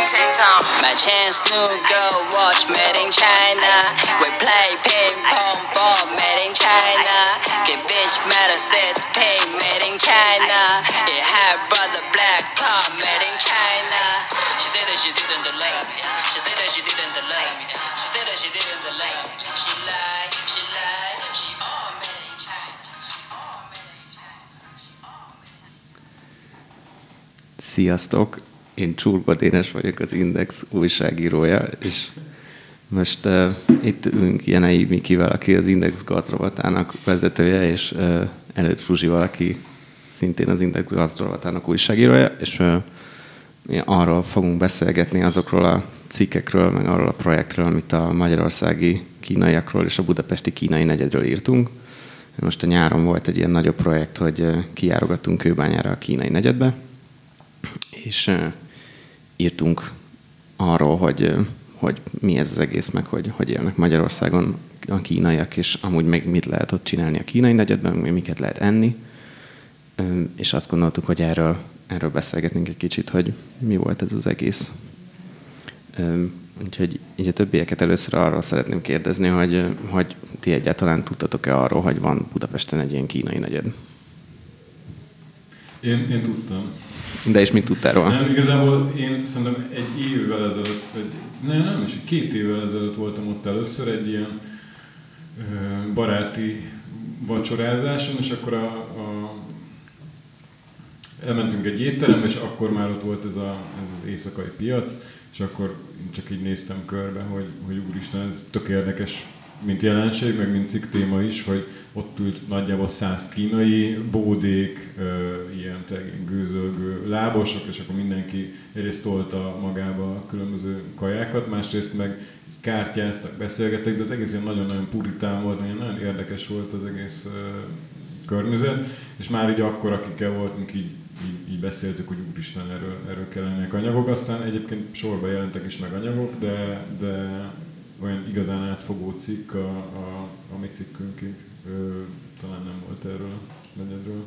My chance to go watch made in China. We play ping pong ball made in China. Get bitch metal says pay made in China. It had brother black car made in China. She said that she didn't delay me. She said that she didn't delay me. She said that she didn't delay me. She lied, she lied. She all made in China. She all made in China. She all made in China. Sziasztok! Én Csurba Dénes vagyok, az Index újságírója, és most uh, itt ülünk Jenei Mikivel, aki az Index gazdravatának vezetője, és uh, előtt Fruzsival, aki szintén az Index gazdravatának újságírója, és uh, mi arról fogunk beszélgetni azokról a cikkekről, meg arról a projektről, amit a magyarországi kínaiakról és a budapesti kínai negyedről írtunk. Most a nyáron volt egy ilyen nagyobb projekt, hogy kijárogattunk kőbányára a kínai negyedbe, és írtunk arról, hogy, hogy mi ez az egész, meg hogy, hogy élnek Magyarországon a kínaiak, és amúgy meg mit lehet ott csinálni a kínai negyedben, meg miket lehet enni. És azt gondoltuk, hogy erről, erről beszélgetünk egy kicsit, hogy mi volt ez az egész. Úgyhogy így a többieket először arról szeretném kérdezni, hogy, hogy ti egyáltalán tudtatok-e arról, hogy van Budapesten egy ilyen kínai negyed? Én, én tudtam. De és mit tudtál róla? Nem, igazából én szerintem egy évvel ezelőtt, vagy nem, nem is, két évvel ezelőtt voltam ott először egy ilyen ö, baráti vacsorázáson, és akkor a, a elmentünk egy étterembe, és akkor már ott volt ez, a, ez az éjszakai piac, és akkor csak így néztem körbe, hogy, hogy úristen, ez tök érdekes, mint jelenség, meg mint cikk téma is, hogy ott ült nagyjából száz kínai, bódék, ilyen gőzölgő lábosok, és akkor mindenki egyrészt tolta magába a különböző kajákat, másrészt meg kártyáztak, beszélgettek, de az egész ilyen nagyon-nagyon puritán volt, nagyon érdekes volt az egész környezet, és már így akkor, akikkel voltunk, így, így, így beszéltük, hogy úristen, erről, erről kellenek anyagok. Aztán egyébként sorba jelentek is meg anyagok, de, de olyan igazán átfogó cikk a, a, a mi cikkünkig ö, talán nem volt erről negyedről.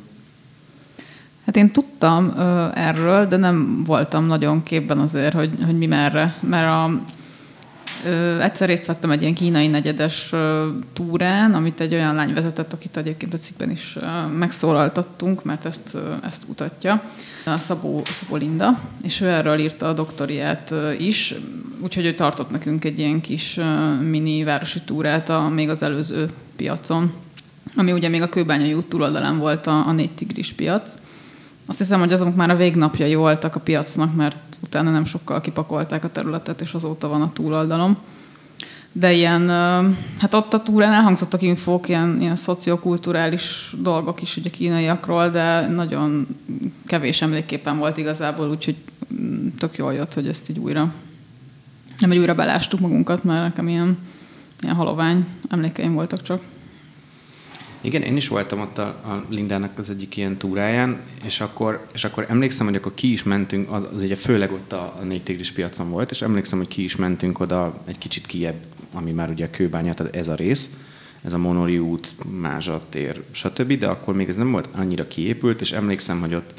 Hát én tudtam ö, erről, de nem voltam nagyon képben azért, hogy, hogy mi merre. Mert a, ö, egyszer részt vettem egy ilyen kínai negyedes ö, túrán, amit egy olyan lány vezetett, akit egyébként a cikkben is ö, megszólaltattunk, mert ezt, ö, ezt kutatja. A Szabó, Szabó Linda, és ő erről írta a doktoriát is, úgyhogy ő tartott nekünk egy ilyen kis mini városi túrát a, még az előző piacon, ami ugye még a Kőbányai út túloldalán volt a, a négy tigris piac. Azt hiszem, hogy azok már a végnapjai voltak a piacnak, mert utána nem sokkal kipakolták a területet, és azóta van a túloldalom. De ilyen, hát ott a túrán elhangzottak infók, ilyen, ilyen szociokulturális dolgok is ugye kínaiakról, de nagyon kevés emléképpen volt igazából, úgyhogy mm, tök jól jött, hogy ezt így újra, nem, hogy újra belástuk magunkat, mert nekem ilyen, ilyen halovány emlékeim voltak csak. Igen, én is voltam ott a, a Lindának az egyik ilyen túráján, és akkor, és akkor emlékszem, hogy akkor ki is mentünk, az, az ugye főleg ott a, a négy tigris piacon volt, és emlékszem, hogy ki is mentünk oda egy kicsit kiebb, ami már ugye a kőbánya, tehát ez a rész, ez a Monori út, Mázsa tér, stb., de akkor még ez nem volt annyira kiépült, és emlékszem, hogy ott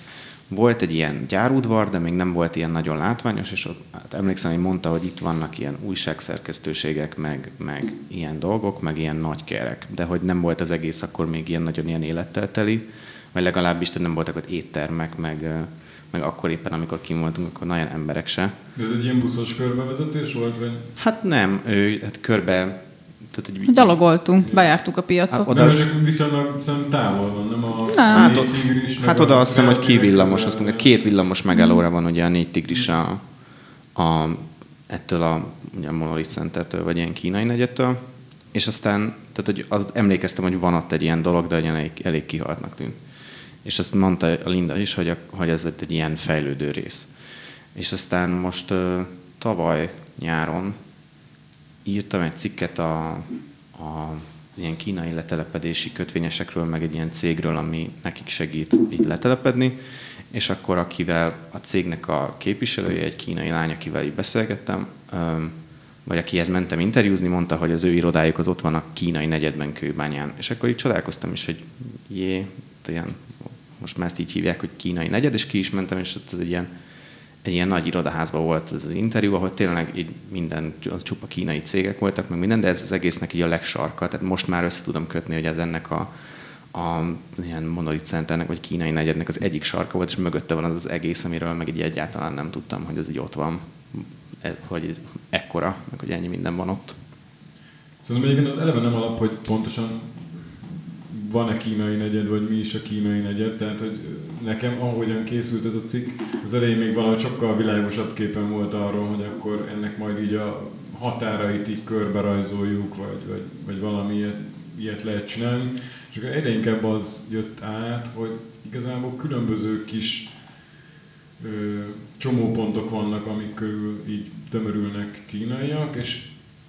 volt egy ilyen gyárudvar, de még nem volt ilyen nagyon látványos, és ott hát emlékszem, hogy mondta, hogy itt vannak ilyen újságszerkesztőségek, meg, meg ilyen dolgok, meg ilyen nagy kerek, de hogy nem volt az egész akkor még ilyen nagyon ilyen élettel teli, vagy legalábbis nem voltak ott éttermek, meg, meg akkor éppen, amikor kim voltunk, akkor nagyon emberek se. De ez egy ilyen buszos körbevezetés volt, vagy? Hát nem, ő hát körbe tehát, hogy Gyalogoltunk, bejártuk a piacot. Hát, oda... Nem, csak viszonylag szerintem távol van, nem a nem. Hát, ott, hát oda azt hiszem, hogy két villamos, azt mondjuk, két villamos megállóra van ugye a négy tigris a, a, ettől a, ugye a Monolith Centertől, vagy ilyen kínai negyedtől, és aztán, tehát hogy az, emlékeztem, hogy van ott egy ilyen dolog, de elég, elég kihaltnak tűnt. És azt mondta a Linda is, hogy, a, hogy ez egy ilyen fejlődő rész. És aztán most tavaly nyáron írtam egy cikket a, a ilyen kínai letelepedési kötvényesekről, meg egy ilyen cégről, ami nekik segít így letelepedni, és akkor akivel a cégnek a képviselője, egy kínai lány, akivel így beszélgettem, vagy akihez mentem interjúzni, mondta, hogy az ő irodájuk az ott van a kínai negyedben kőbányán. És akkor így csodálkoztam is, hogy jé, ilyen, most már ezt így hívják, hogy kínai negyed, és ki is mentem, és ott ez egy ilyen egy ilyen nagy irodaházban volt ez az interjú, ahol tényleg így minden, az csupa kínai cégek voltak, meg minden, de ez az egésznek így a legsarka. Tehát most már össze tudom kötni, hogy ez ennek a, a ilyen monolith centernek, vagy kínai negyednek az egyik sarka volt, és mögötte van az az egész, amiről meg így egyáltalán nem tudtam, hogy ez így ott van, e, hogy ekkora, meg hogy ennyi minden van ott. Szerintem egyébként az eleve nem alap, hogy pontosan van-e kínai negyed, vagy mi is a kínai negyed, tehát hogy nekem ahogyan készült ez a cikk, az elején még valahogy sokkal világosabb képen volt arról, hogy akkor ennek majd így a határait így körbe rajzoljuk, vagy, vagy, vagy valami ilyet, ilyet lehet csinálni. És akkor egyre inkább az jött át, hogy igazából különböző kis ö, csomópontok vannak, amik körül így tömörülnek kínaiak, és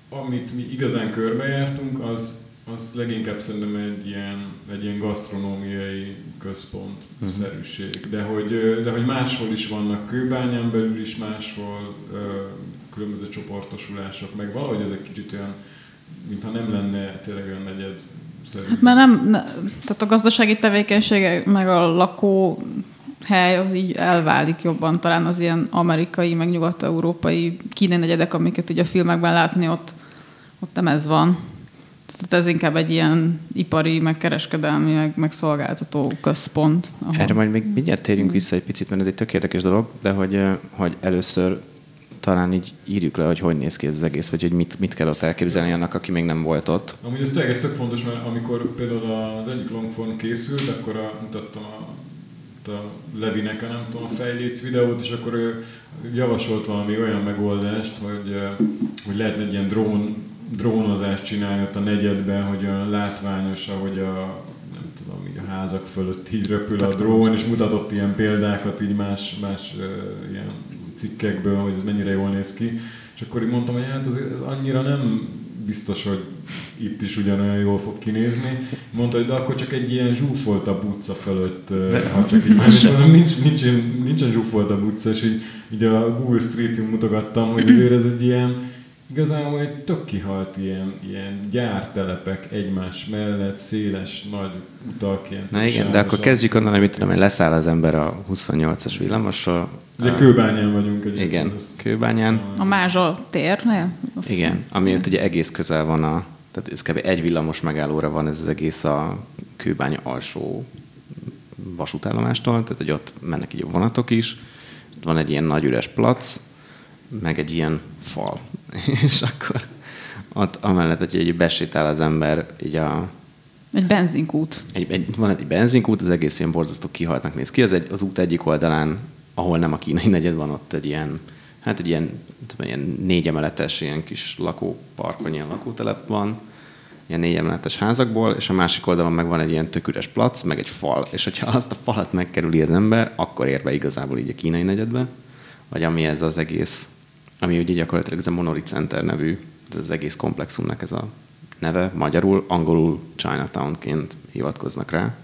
amit mi igazán körbejártunk, az az leginkább szerintem egy ilyen, egy ilyen gasztronómiai központ uh-huh. szerűség. De hogy, de hogy máshol is vannak kőbányán belül is máshol különböző csoportosulások, meg valahogy ezek kicsit olyan, mintha nem lenne tényleg olyan negyed szerű. Hát már nem, ne, tehát a gazdasági tevékenység meg a lakó hely az így elválik jobban. Talán az ilyen amerikai, meg nyugat-európai kínai negyedek, amiket ugye a filmekben látni, ott, ott nem ez van. Tehát ez inkább egy ilyen ipari, meg kereskedelmi, meg, meg szolgáltató központ. Ahol... Erre majd még mindjárt térjünk vissza egy picit, mert ez egy tök érdekes dolog, de hogy, hogy először talán így írjuk le, hogy hogy néz ki ez az egész, vagy hogy mit, mit kell ott elképzelni annak, aki még nem volt ott. Amúgy ez tényleg ez tök fontos, mert amikor például az egyik longform készült, akkor a, mutattam a, a Levinek a nem tudom, a fejléc videót, és akkor ő javasolt valami olyan megoldást, hogy, hogy lehetne egy ilyen drón drónozást csinálni ott a negyedben, hogy olyan látványos, ahogy a nem tudom, így a házak fölött így röpül a drón, és mutatott ilyen példákat így más, más uh, ilyen cikkekből, hogy ez mennyire jól néz ki. És akkor így mondtam, hogy hát ez, ez annyira nem biztos, hogy itt is ugyanolyan jól fog kinézni. Mondta, hogy de akkor csak egy ilyen zsúfoltabb utca fölött, de, ha csak így más mondom, nincs, nincs, nincsen zsúfoltabb utca, és így, így a Google Street View mutogattam, hogy azért ez egy ilyen, igazából egy tök kihalt ilyen, ilyen gyártelepek egymás mellett, széles, nagy utak. Ilyen Na igen, de akkor kezdjük onnan, amit tudom, hogy leszáll az ember a 28-as villamosról. Ugye kőbányán vagyunk egyébként. Igen, az kőbányán. A Mázsa térnél? Azt igen, hiszem. ami ott ugye egész közel van a, tehát ez kb. egy villamos megállóra van ez az egész a kőbánya alsó vasútállomástól, tehát hogy ott mennek így a vonatok is, van egy ilyen nagy üres plac, meg egy ilyen fal. és akkor ott amellett, hogy egy besétál az ember így a... Egy benzinkút. Egy, egy, van egy benzinkút, az egész ilyen borzasztó kihaltnak néz ki. Az, egy, az út egyik oldalán, ahol nem a kínai negyed van, ott egy ilyen, hát egy ilyen, tudom, ilyen négy emeletes ilyen kis lakópark, vagy ilyen lakótelep van, ilyen négy emeletes házakból, és a másik oldalon meg van egy ilyen töküres plac, meg egy fal. És hogyha azt a falat megkerüli az ember, akkor ér be igazából így a kínai negyedbe, vagy ami ez az egész ami ugye gyakorlatilag ez a Monolith Center nevű, ez az egész komplexumnak ez a neve, magyarul, angolul Chinatownként hivatkoznak rá.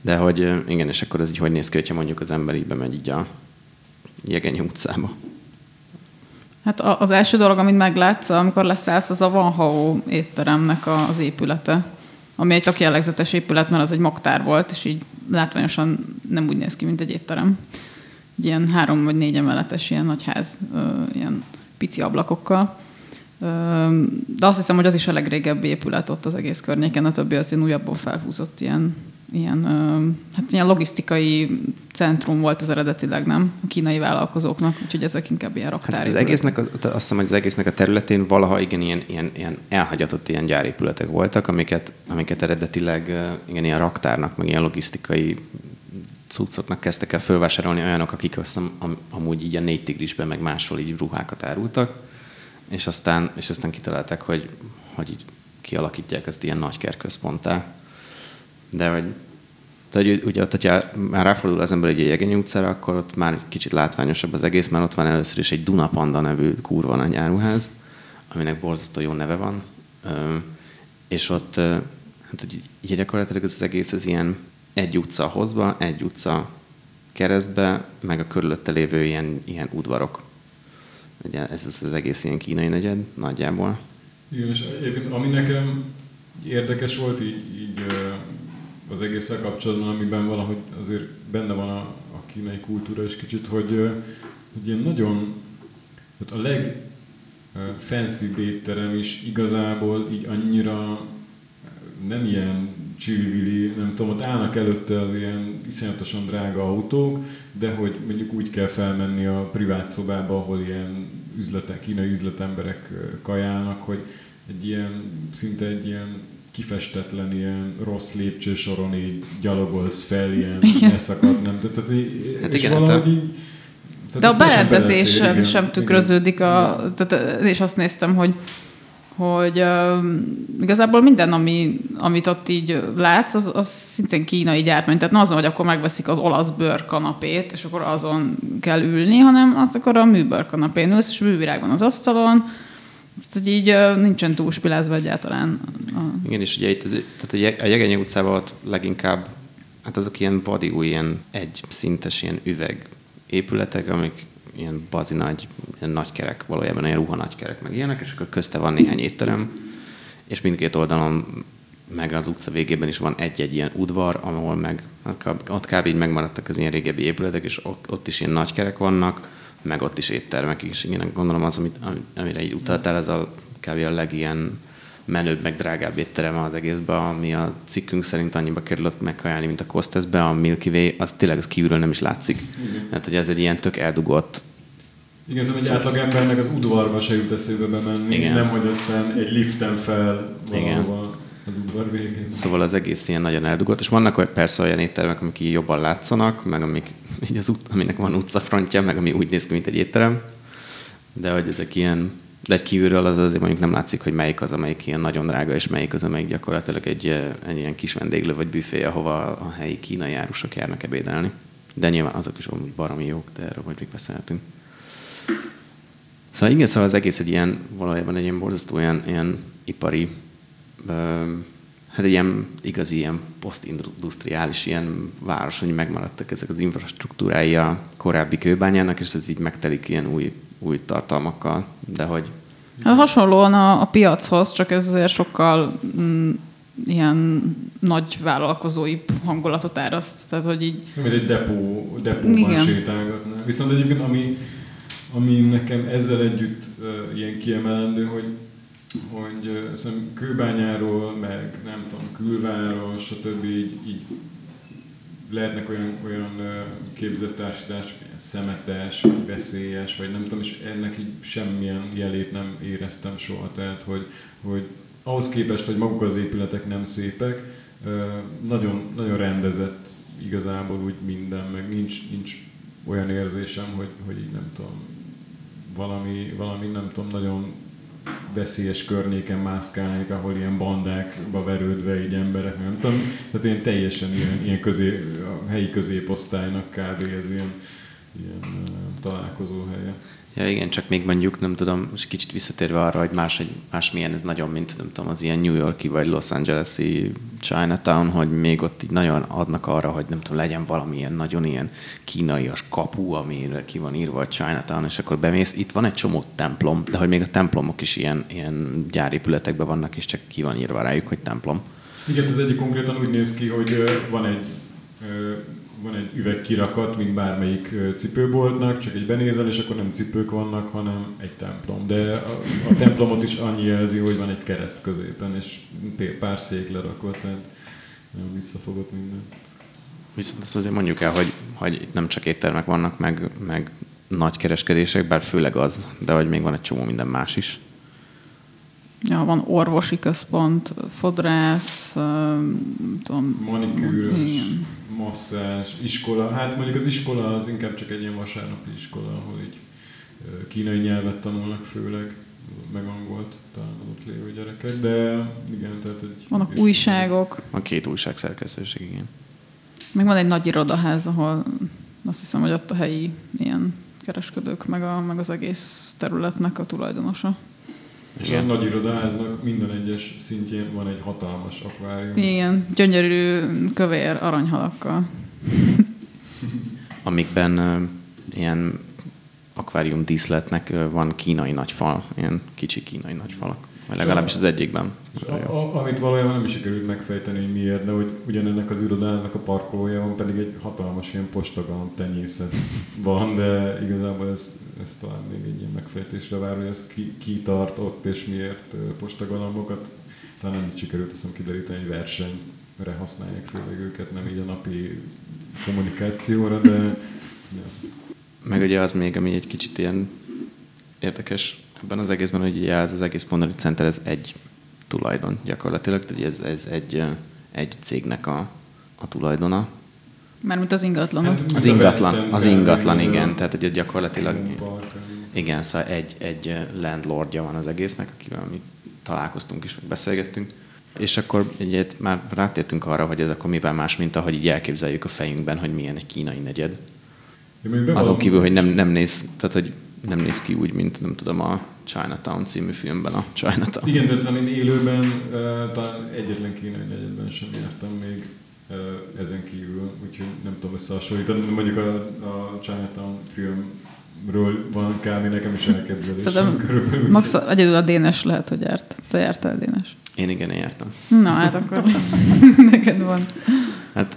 De hogy igen, és akkor ez így hogy néz ki, hogyha mondjuk az ember így bemegy így a Jegeny utcába. Hát az első dolog, amit meglátsz, amikor leszállsz, az a Van Hao étteremnek az épülete, ami egy tök jellegzetes épület, mert az egy magtár volt, és így látványosan nem úgy néz ki, mint egy étterem egy ilyen három vagy négy emeletes ilyen nagy ház, ilyen pici ablakokkal. De azt hiszem, hogy az is a legrégebbi épület ott az egész környéken, a többi az ilyen újabban felhúzott ilyen, ilyen, hát ilyen logisztikai centrum volt az eredetileg, nem? A kínai vállalkozóknak, úgyhogy ezek inkább ilyen raktári. Hát az egésznek, azt hiszem, hogy az egésznek a területén valaha igen ilyen, ilyen, ilyen elhagyatott ilyen gyárépületek voltak, amiket, amiket eredetileg igen, ilyen raktárnak, meg ilyen logisztikai cuccoknak kezdtek el fölvásárolni olyanok, akik azt am, amúgy így a négy tigrisben, meg máshol így ruhákat árultak, és aztán, és aztán kitalálták, hogy, hogy így kialakítják ezt ilyen nagy kertközponttá. De hogy, hogy ugye ott, hogyha már ráfordul az ember egy Jegeny utcára, akkor ott már kicsit látványosabb az egész, mert ott van először is egy Dunapanda nevű kurva nagy áruház, aminek borzasztó jó neve van. És ott, hát hogy gyakorlatilag ez az egész ez ilyen egy utca hozba, egy utca keresztbe, meg a körülötte lévő ilyen, ilyen udvarok. Ugye ez az, az egész ilyen kínai negyed nagyjából. Igen, és egyébként ami nekem érdekes volt így, így az egészszel kapcsolatban, amiben valahogy azért benne van a, a kínai kultúra is kicsit, hogy, hogy ilyen nagyon, hát a leg fancy étterem is igazából így annyira nem ilyen csivili, nem tudom, ott állnak előtte az ilyen iszonyatosan drága autók, de hogy mondjuk úgy kell felmenni a privát szobába, ahol ilyen üzletek, kínai üzletemberek kajálnak, hogy egy ilyen, szinte egy ilyen kifestetlen, ilyen rossz lépcsősoron így gyalogolsz fel, ilyen leszakadt, nem? Tehát, tehát, így- Hát és igen, hát valahogy a- így, tehát De a berendezés sem igen. tükröződik, a, tehát, és azt néztem, hogy hogy uh, igazából minden, ami, amit ott így látsz, az, az szintén kínai gyártmány. Tehát nem azon, hogy akkor megveszik az olasz bőrkanapét, és akkor azon kell ülni, hanem az akkor a műbőrkanapén ülsz, és művirág van az asztalon, tehát, hogy így uh, nincsen túlspilázva egyáltalán. Igen, és ugye itt az, tehát a Jeg- a Jegenyi utcában ott leginkább, hát azok ilyen vadiú, ilyen egy szintes ilyen üveg épületek, amik ilyen bazi nagy, ilyen nagy kerek, valójában ilyen ruha nagy kerek, meg ilyenek, és akkor közte van néhány étterem, és mindkét oldalon meg az utca végében is van egy-egy ilyen udvar, ahol meg, hát ott kb. így megmaradtak az ilyen régebbi épületek, és ott, is ilyen nagy kerek vannak, meg ott is éttermek is. Igen, gondolom az, amit, ami- amire így utaltál, ez a kb. a legilyen menőbb, meg drágább étterem az egészben, ami a cikkünk szerint annyiba kerül ott megkajálni, mint a Costesbe, a Milky Way, az tényleg az kívülről nem is látszik. Tehát, hogy ez egy ilyen tök eldugott Igen, szóval egy átlag embernek az udvarba se jut eszébe bemenni, Igen. nem hogy aztán egy liften fel Igen. valahova az udvar végén. Szóval az egész ilyen nagyon eldugott, és vannak olyan- persze olyan éttermek, amik így jobban látszanak, meg amik így az út, aminek van utcafrontja, meg ami úgy néz ki, mint egy étterem, de hogy ezek ilyen, de egy kívülről az azért mondjuk nem látszik, hogy melyik az, amelyik ilyen nagyon drága, és melyik az, amelyik gyakorlatilag egy, egy ilyen kis vendéglő vagy büfé, ahova a helyi kínai árusok járnak ebédelni. De nyilván azok is amúgy baromi jók, de erről majd még beszélhetünk. Szóval igen, szóval az egész egy ilyen, valójában egy ilyen borzasztó ilyen, ilyen ipari, hát egy ilyen igazi ilyen posztindustriális ilyen város, hogy megmaradtak ezek az infrastruktúrái a korábbi kőbányának, és ez így megtelik ilyen új, új tartalmakkal, de hogy Hát hasonlóan a, a piachoz, csak ez azért sokkal mm, ilyen nagy vállalkozói hangulatot áraszt. Tehát, hogy így Mint egy depó, depóban Igen. sétálgatna. Viszont egyébként ami, ami nekem ezzel együtt uh, ilyen kiemelendő, hogy hogy uh, szerintem kőbányáról, meg nem tudom, külváról, stb. így, így lehetnek olyan, olyan képzett társítások, ilyen szemetes, vagy veszélyes, vagy nem tudom, és ennek így semmilyen jelét nem éreztem soha. Tehát, hogy, hogy ahhoz képest, hogy maguk az épületek nem szépek, nagyon, nagyon rendezett igazából úgy minden, meg nincs, nincs olyan érzésem, hogy, hogy így nem tudom, valami, valami nem tudom, nagyon veszélyes környéken mászkálnék, ahol ilyen bandákba verődve így emberek, nem tudom. Tehát ilyen teljesen ilyen, ilyen közé, a helyi középosztálynak kb. ez ilyen, ilyen találkozó helye. Ja, igen, csak még mondjuk, nem tudom, most kicsit visszatérve arra, hogy más, egy, más milyen ez nagyon, mint nem tudom, az ilyen New Yorki vagy Los Angeles-i Chinatown, hogy még ott így nagyon adnak arra, hogy nem tudom, legyen valamilyen nagyon ilyen kínaias kapu, amire ki van írva a Chinatown, és akkor bemész, itt van egy csomó templom, de hogy még a templomok is ilyen, ilyen gyárépületekben vannak, és csak ki van írva rájuk, hogy templom. Igen, ez egyik konkrétan úgy néz ki, hogy van egy, van egy üvegkirakat, mint bármelyik cipőboltnak, csak egy benézel, és akkor nem cipők vannak, hanem egy templom. De a, a templomot is annyi jelzi, hogy van egy kereszt középen, és pár szék lerakott, tehát nagyon visszafogott minden. Viszont azt azért mondjuk el, hogy, hogy itt nem csak éttermek vannak, meg, meg nagy kereskedések, bár főleg az, de hogy még van egy csomó minden más is. ja, van orvosi központ, fodrász, tudom, Manikűrös, Igen. Masszás, iskola. Hát mondjuk az iskola az inkább csak egy ilyen vasárnapi iskola, ahol így kínai nyelvet tanulnak főleg, meg angolt talán ott lévő gyerekek, de igen, tehát egy... vannak újságok, Van két újság szerkesztőség, igen. meg van egy nagy irodaház, ahol azt hiszem, hogy ott a helyi ilyen kereskedők, meg, a, meg az egész területnek a tulajdonosa. És Igen. a nagy irodaháznak minden egyes szintjén van egy hatalmas akvárium. Ilyen gyönyörű kövér aranyhalakkal. Amikben ö, ilyen akvárium díszletnek van kínai nagyfal, ilyen kicsi kínai nagyfalak. Legalábbis az egyikben. A, a, amit valójában nem is sikerült megfejteni, hogy miért, de hogy ugyanennek az irodának a parkolója van, pedig egy hatalmas ilyen postagalom tenyészet van, de igazából ez, ez talán még egy ilyen megfejtésre vár, hogy ez ki, ki tart ott és miért postagalomokat. Talán nem sikerült azt kideríteni, hogy versenyre használják főleg őket, nem így a napi kommunikációra, de ja. Meg ugye az még, ami egy kicsit ilyen érdekes ebben az egészben, hogy ugye ez az egész Monolith Center, ez egy tulajdon gyakorlatilag, tehát ez, ez egy, egy cégnek a, a tulajdona. Mármint az ingatlan. Hát, az ingatlan, az ingatlan, igen. Tehát ugye gyakorlatilag igen, szóval egy, egy landlordja van az egésznek, akivel mi találkoztunk is, vagy beszélgettünk. És akkor ugye már rátértünk arra, hogy ez akkor mivel más, mint ahogy így elképzeljük a fejünkben, hogy milyen egy kínai negyed. Azon kívül, hogy nem, nem néz, tehát hogy nem néz ki úgy, mint nem tudom, a Chinatown című filmben a Chinatown. Igen, tehát én élőben uh, talán egyetlen kínai negyedben sem jártam még uh, ezen kívül, úgyhogy nem tudom összehasonlítani, mondjuk a, a Chinatown filmről van kb. nekem is elképzelésem. Szerintem Max egyedül a Dénes lehet, hogy járt. Te jártál Dénes? Én igen, én jártam. Na, hát akkor neked van. Hát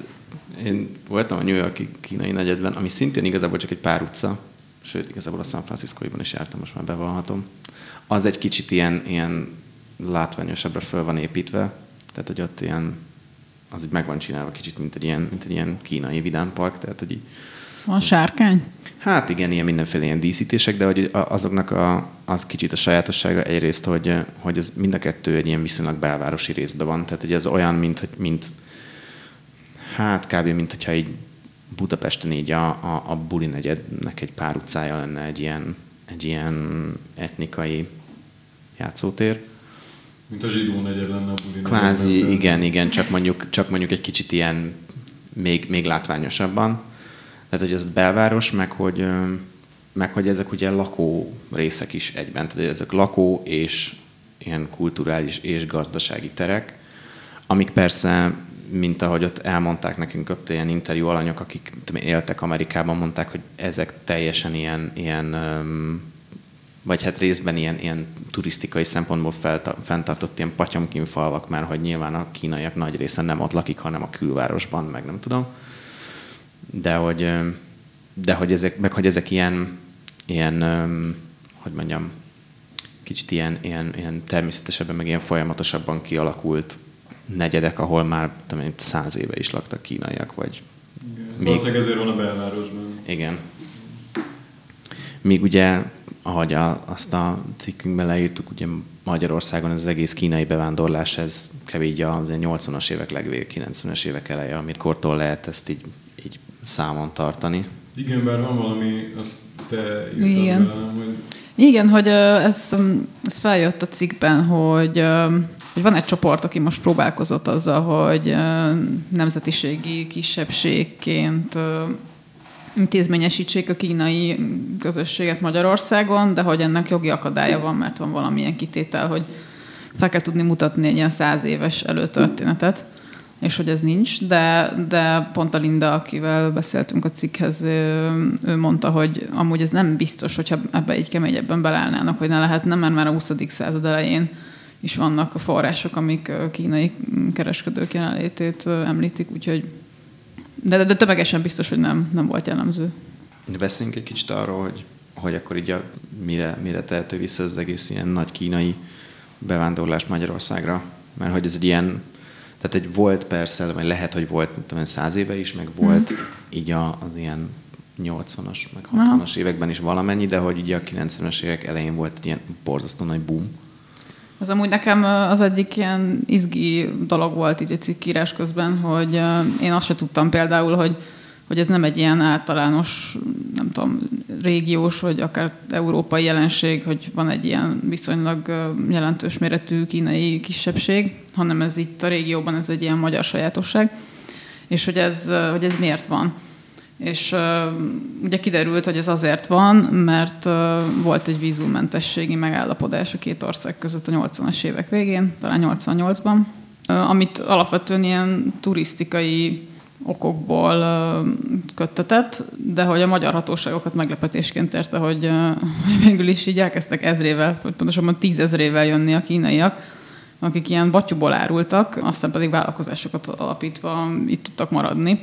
én voltam a New Yorki kínai negyedben, ami szintén igazából csak egy pár utca, sőt, igazából a San Francisco-ban is jártam, most már bevallhatom. Az egy kicsit ilyen, ilyen látványosabbra föl van építve, tehát hogy ott ilyen, az így meg van csinálva kicsit, mint egy ilyen, mint egy ilyen kínai vidámpark, tehát hogy így, Van sárkány? Hát igen, ilyen mindenféle ilyen díszítések, de hogy azoknak a, az kicsit a sajátossága egyrészt, hogy, hogy ez mind a kettő egy ilyen viszonylag belvárosi részben van. Tehát hogy ez olyan, mint, hogy, mint hát kb. mint hogyha így Budapesten így a, a, a buli negyednek egy pár utcája lenne egy ilyen, egy ilyen etnikai játszótér. Mint a zsidó negyed lenne a buli Kvázi, negyed, igen, igen, csak mondjuk, csak mondjuk egy kicsit ilyen még, még látványosabban. Tehát, hogy ez belváros, meg hogy, meg hogy ezek ugye lakó részek is egyben. Tehát, ezek lakó és ilyen kulturális és gazdasági terek, amik persze mint ahogy ott elmondták nekünk ott ilyen interjú alanyok, akik tudom, éltek Amerikában, mondták, hogy ezek teljesen ilyen, ilyen vagy hát részben ilyen, ilyen turisztikai szempontból fenntartott ilyen patyomkin falvak, mert hogy nyilván a kínaiak nagy része nem ott lakik, hanem a külvárosban, meg nem tudom. De hogy, de hogy ezek, meg hogy ezek ilyen, ilyen hogy mondjam, kicsit ilyen, ilyen, ilyen természetesebben, meg ilyen folyamatosabban kialakult negyedek, ahol már tudom száz éve is laktak kínaiak, vagy... Igen. Még... Valószínűleg ezért van a belvárosban. Igen. Míg ugye, ahogy a, azt a cikkünkben leírtuk, ugye Magyarországon ez az egész kínai bevándorlás, ez kevígy az 80-as évek legvég, 90-es évek eleje, amikortól lehet ezt így, így számon tartani. Igen, bár van valami, azt te Igen. Velem, hogy... Igen, hogy ez, ez feljött a cikkben, hogy hogy van egy csoport, aki most próbálkozott azzal, hogy nemzetiségi kisebbségként intézményesítsék a kínai közösséget Magyarországon, de hogy ennek jogi akadálya van, mert van valamilyen kitétel, hogy fel kell tudni mutatni egy ilyen száz éves előtörténetet, és hogy ez nincs, de, de pont a Linda, akivel beszéltünk a cikkhez, ő mondta, hogy amúgy ez nem biztos, hogyha ebbe egy keményebben beleállnának, hogy ne lehetne, mert már a 20. század elején is vannak a források, amik kínai kereskedők jelenlétét említik, úgyhogy de, de tömegesen biztos, hogy nem, nem volt jellemző. Beszéljünk egy kicsit arról, hogy, hogy akkor így a, mire, mire tehető vissza az egész ilyen nagy kínai bevándorlás Magyarországra, mert hogy ez egy ilyen, tehát egy volt persze, vagy lehet, hogy volt tudom, száz éve is, meg volt mm. így a, az ilyen 80-as, meg 60-as években is valamennyi, de hogy ugye a 90-es évek elején volt egy ilyen borzasztó nagy boom az amúgy nekem az egyik ilyen izgi dolog volt így egy cikkírás közben, hogy én azt se tudtam például, hogy, hogy ez nem egy ilyen általános, nem tudom, régiós, vagy akár európai jelenség, hogy van egy ilyen viszonylag jelentős méretű kínai kisebbség, hanem ez itt a régióban ez egy ilyen magyar sajátosság, és hogy ez, hogy ez miért van. És uh, ugye kiderült, hogy ez azért van, mert uh, volt egy vízummentességi megállapodás a két ország között a 80-as évek végén, talán 88-ban, uh, amit alapvetően ilyen turisztikai okokból köttetett, de hogy a magyar hatóságokat meglepetésként érte, hogy, hogy végül is így elkezdtek ezrével, pontosabban tízezrével jönni a kínaiak, akik ilyen batyuból árultak, aztán pedig vállalkozásokat alapítva itt tudtak maradni.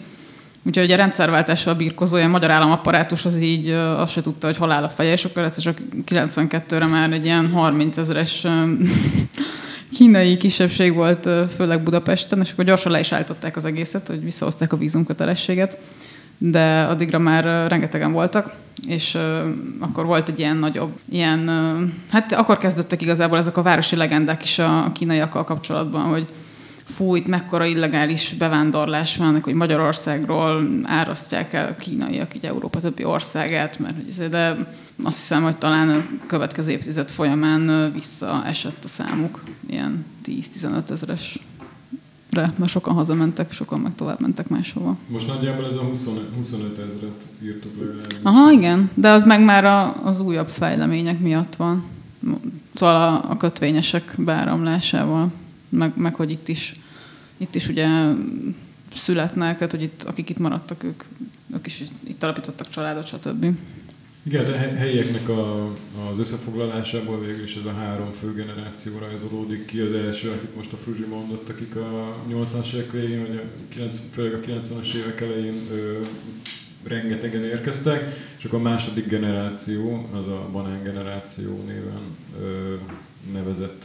Úgyhogy a rendszerváltással birkozó ilyen magyar államapparátus az így azt se tudta, hogy halál a feje, és akkor egyszer csak 92-re már egy ilyen 30 ezeres kínai kisebbség volt, főleg Budapesten, és akkor gyorsan le is állították az egészet, hogy visszahozták a vízumkötelességet, de addigra már rengetegen voltak, és akkor volt egy ilyen nagyobb, ilyen, hát akkor kezdődtek igazából ezek a városi legendák is a kínaiakkal kapcsolatban, hogy fú, itt mekkora illegális bevándorlás van, hogy Magyarországról árasztják el a kínaiak így Európa többi országát, mert de azt hiszem, hogy talán a következő évtized folyamán visszaesett a számuk, ilyen 10-15 ezeres mert sokan hazamentek, sokan meg tovább mentek máshova. Most nagyjából ez a 25, 25 ezeret írtuk legalább. Aha, igen, de az meg már a, az újabb fejlemények miatt van. Szóval a, a kötvényesek beáramlásával, meg, meg hogy itt is itt is ugye születnek, tehát hogy itt, akik itt maradtak, ők, ők is itt alapítottak családot, stb. Igen, de helyieknek a, az összefoglalásából végül is ez a három fő generáció rajzolódik ki. Az első, akit most a Fruzsi mondott, akik a 80-as évek végén, vagy a 90, főleg a 90-es évek elején ö, rengetegen érkeztek, és akkor a második generáció, az a banán generáció néven ö, nevezett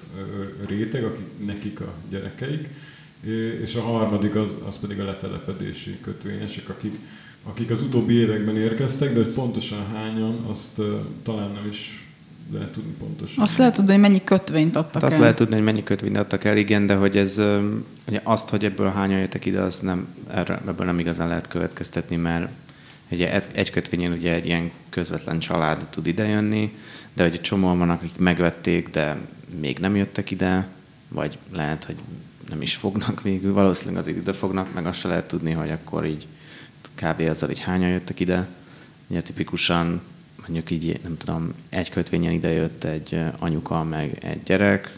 réteg, akik nekik a gyerekeik és a harmadik az, az pedig a letelepedési kötvényesek, akik, akik az utóbbi években érkeztek, de hogy pontosan hányan, azt uh, talán nem is lehet tudni pontosan. Azt lehet tudni, hogy mennyi kötvényt adtak hát el. Azt lehet tudni, hogy mennyi kötvényt adtak el, igen, de hogy ez, ugye azt, hogy ebből hányan jöttek ide, az nem, erre, ebből nem igazán lehet következtetni, mert ugye egy kötvényen ugye egy ilyen közvetlen család tud idejönni, de hogy csomóan vannak, akik megvették, de még nem jöttek ide, vagy lehet, hogy nem is fognak végül, valószínűleg azért ide fognak, meg azt se lehet tudni, hogy akkor így kb. ezzel így hányan jöttek ide. Ugye tipikusan mondjuk így, nem tudom, egy kötvényen idejött egy anyuka, meg egy gyerek,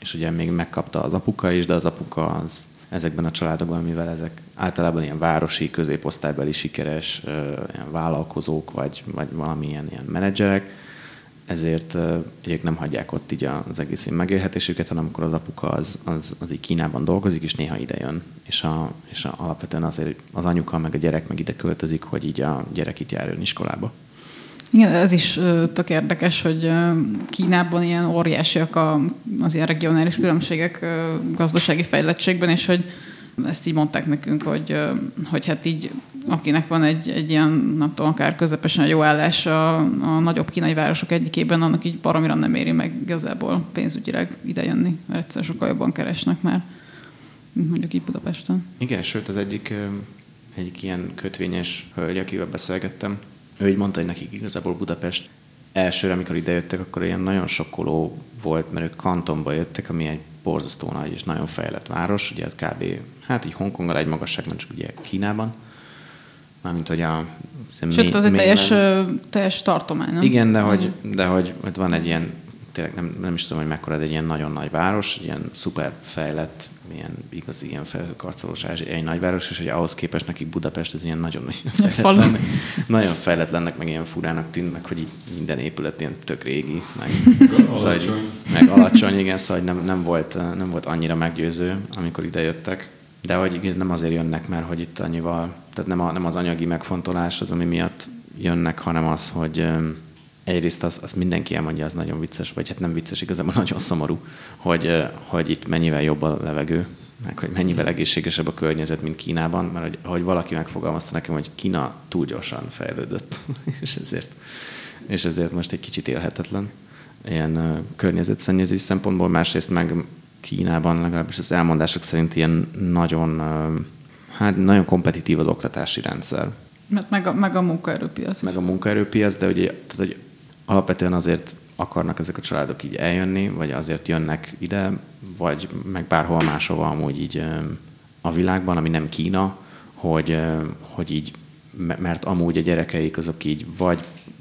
és ugye még megkapta az apuka is, de az apuka az ezekben a családokban, mivel ezek általában ilyen városi, középosztálybeli sikeres ilyen vállalkozók, vagy, vagy valamilyen ilyen menedzserek, ezért uh, nem hagyják ott így az egész megélhetésüket, hanem akkor az apuka az, az, az így Kínában dolgozik, és néha ide jön. És, a, és a, alapvetően azért az anyuka meg a gyerek meg ide költözik, hogy így a gyerek itt járjon iskolába. Igen, ez is tök érdekes, hogy Kínában ilyen óriásiak az ilyen regionális különbségek gazdasági fejlettségben, és hogy ezt így mondták nekünk, hogy, hogy hát így akinek van egy, egy ilyen, nem tudom, akár közepesen jó állás a, a nagyobb kínai városok egyikében, annak így baromira nem éri meg igazából pénzügyileg idejönni, mert egyszer sokkal jobban keresnek már, mondjuk itt Budapesten. Igen, sőt az egyik, egyik ilyen kötvényes hölgy, akivel beszélgettem, ő így mondta, hogy nekik igazából Budapest elsőre, amikor idejöttek, akkor ilyen nagyon sokkoló volt, mert ők kantonba jöttek, ami egy borzasztó nagy és nagyon fejlett város, ugye kb. hát így Hongkonggal egy magasságban, csak ugye Kínában. Mármint, hogy a... Sőt, az egy teljes, teljes tartomány, nem? Igen, de hogy, de hogy, hogy van egy ilyen, tényleg nem, nem is tudom, hogy mekkora, de egy ilyen nagyon nagy város, egy ilyen szuper fejlett, ilyen igazi ilyen felkarcolós egy nagyváros, és hogy ahhoz képest nekik Budapest ez ilyen nagyon, nagyon fejletlennek, nagyon fejletlennek, meg ilyen furának tűnt, meg hogy így minden épület ilyen tök régi, meg, szóval, meg alacsony, igen, szóval nem, nem, volt, nem volt annyira meggyőző, amikor idejöttek. De hogy nem azért jönnek, mert hogy itt annyival, tehát nem, a, nem az anyagi megfontolás az, ami miatt jönnek, hanem az, hogy egyrészt az, az mindenki elmondja, az nagyon vicces, vagy hát nem vicces, igazából nagyon szomorú, hogy, hogy itt mennyivel jobb a levegő, meg hogy mennyivel egészségesebb a környezet, mint Kínában, mert hogy, ahogy valaki megfogalmazta nekem, hogy Kína túl gyorsan fejlődött, és ezért, és ezért most egy kicsit élhetetlen ilyen környezetszennyezés szempontból, másrészt meg Kínában legalábbis az elmondások szerint ilyen nagyon, hát nagyon kompetitív az oktatási rendszer. Mert meg a, meg a munkaerőpiac. Meg a munkaerőpiac, de ugye tehát, hogy alapvetően azért akarnak ezek a családok így eljönni, vagy azért jönnek ide, vagy meg bárhol máshova amúgy így a világban, ami nem Kína, hogy, hogy így, mert amúgy a gyerekeik azok így vagy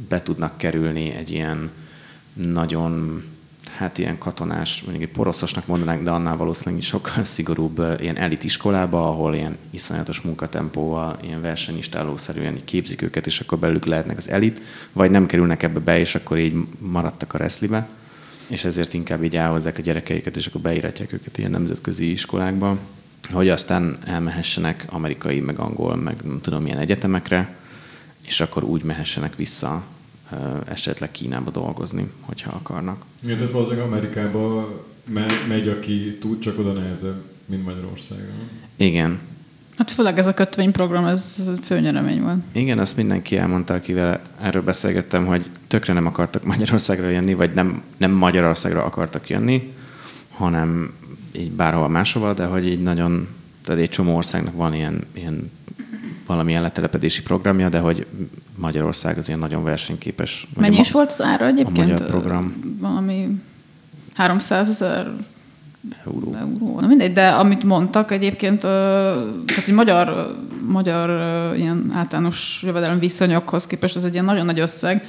be tudnak kerülni egy ilyen nagyon, hát ilyen katonás, mondjuk egy poroszosnak mondanánk, de annál valószínűleg sokkal szigorúbb ilyen elit iskolába, ahol ilyen iszonyatos munkatempóval, ilyen versenyistálószerűen így képzik őket, és akkor belük lehetnek az elit, vagy nem kerülnek ebbe be, és akkor így maradtak a reszlibe, és ezért inkább így elhozzák a gyerekeiket, és akkor beíratják őket ilyen nemzetközi iskolákba, hogy aztán elmehessenek amerikai, meg angol, meg nem tudom milyen egyetemekre, és akkor úgy mehessenek vissza esetleg Kínába dolgozni, hogyha akarnak. Igen, tehát valószínűleg Amerikába megy, aki tud, csak oda nehezebb, mint Magyarországra. Igen. Hát főleg ez a kötvényprogram, ez főnyeremény volt. Igen, azt mindenki elmondta, akivel erről beszélgettem, hogy tökre nem akartak Magyarországra jönni, vagy nem, nem Magyarországra akartak jönni, hanem így bárhova máshova, de hogy így nagyon, tehát egy csomó országnak van ilyen, ilyen valamilyen letelepedési programja, de hogy Magyarország az ilyen nagyon versenyképes. Mennyi is volt az ára egyébként? A magyar program. Valami 300 ezer euró. euró. Na mindegy, de amit mondtak egyébként, tehát egy magyar, magyar ilyen általános jövedelem viszonyokhoz képest ez egy ilyen nagyon nagy összeg,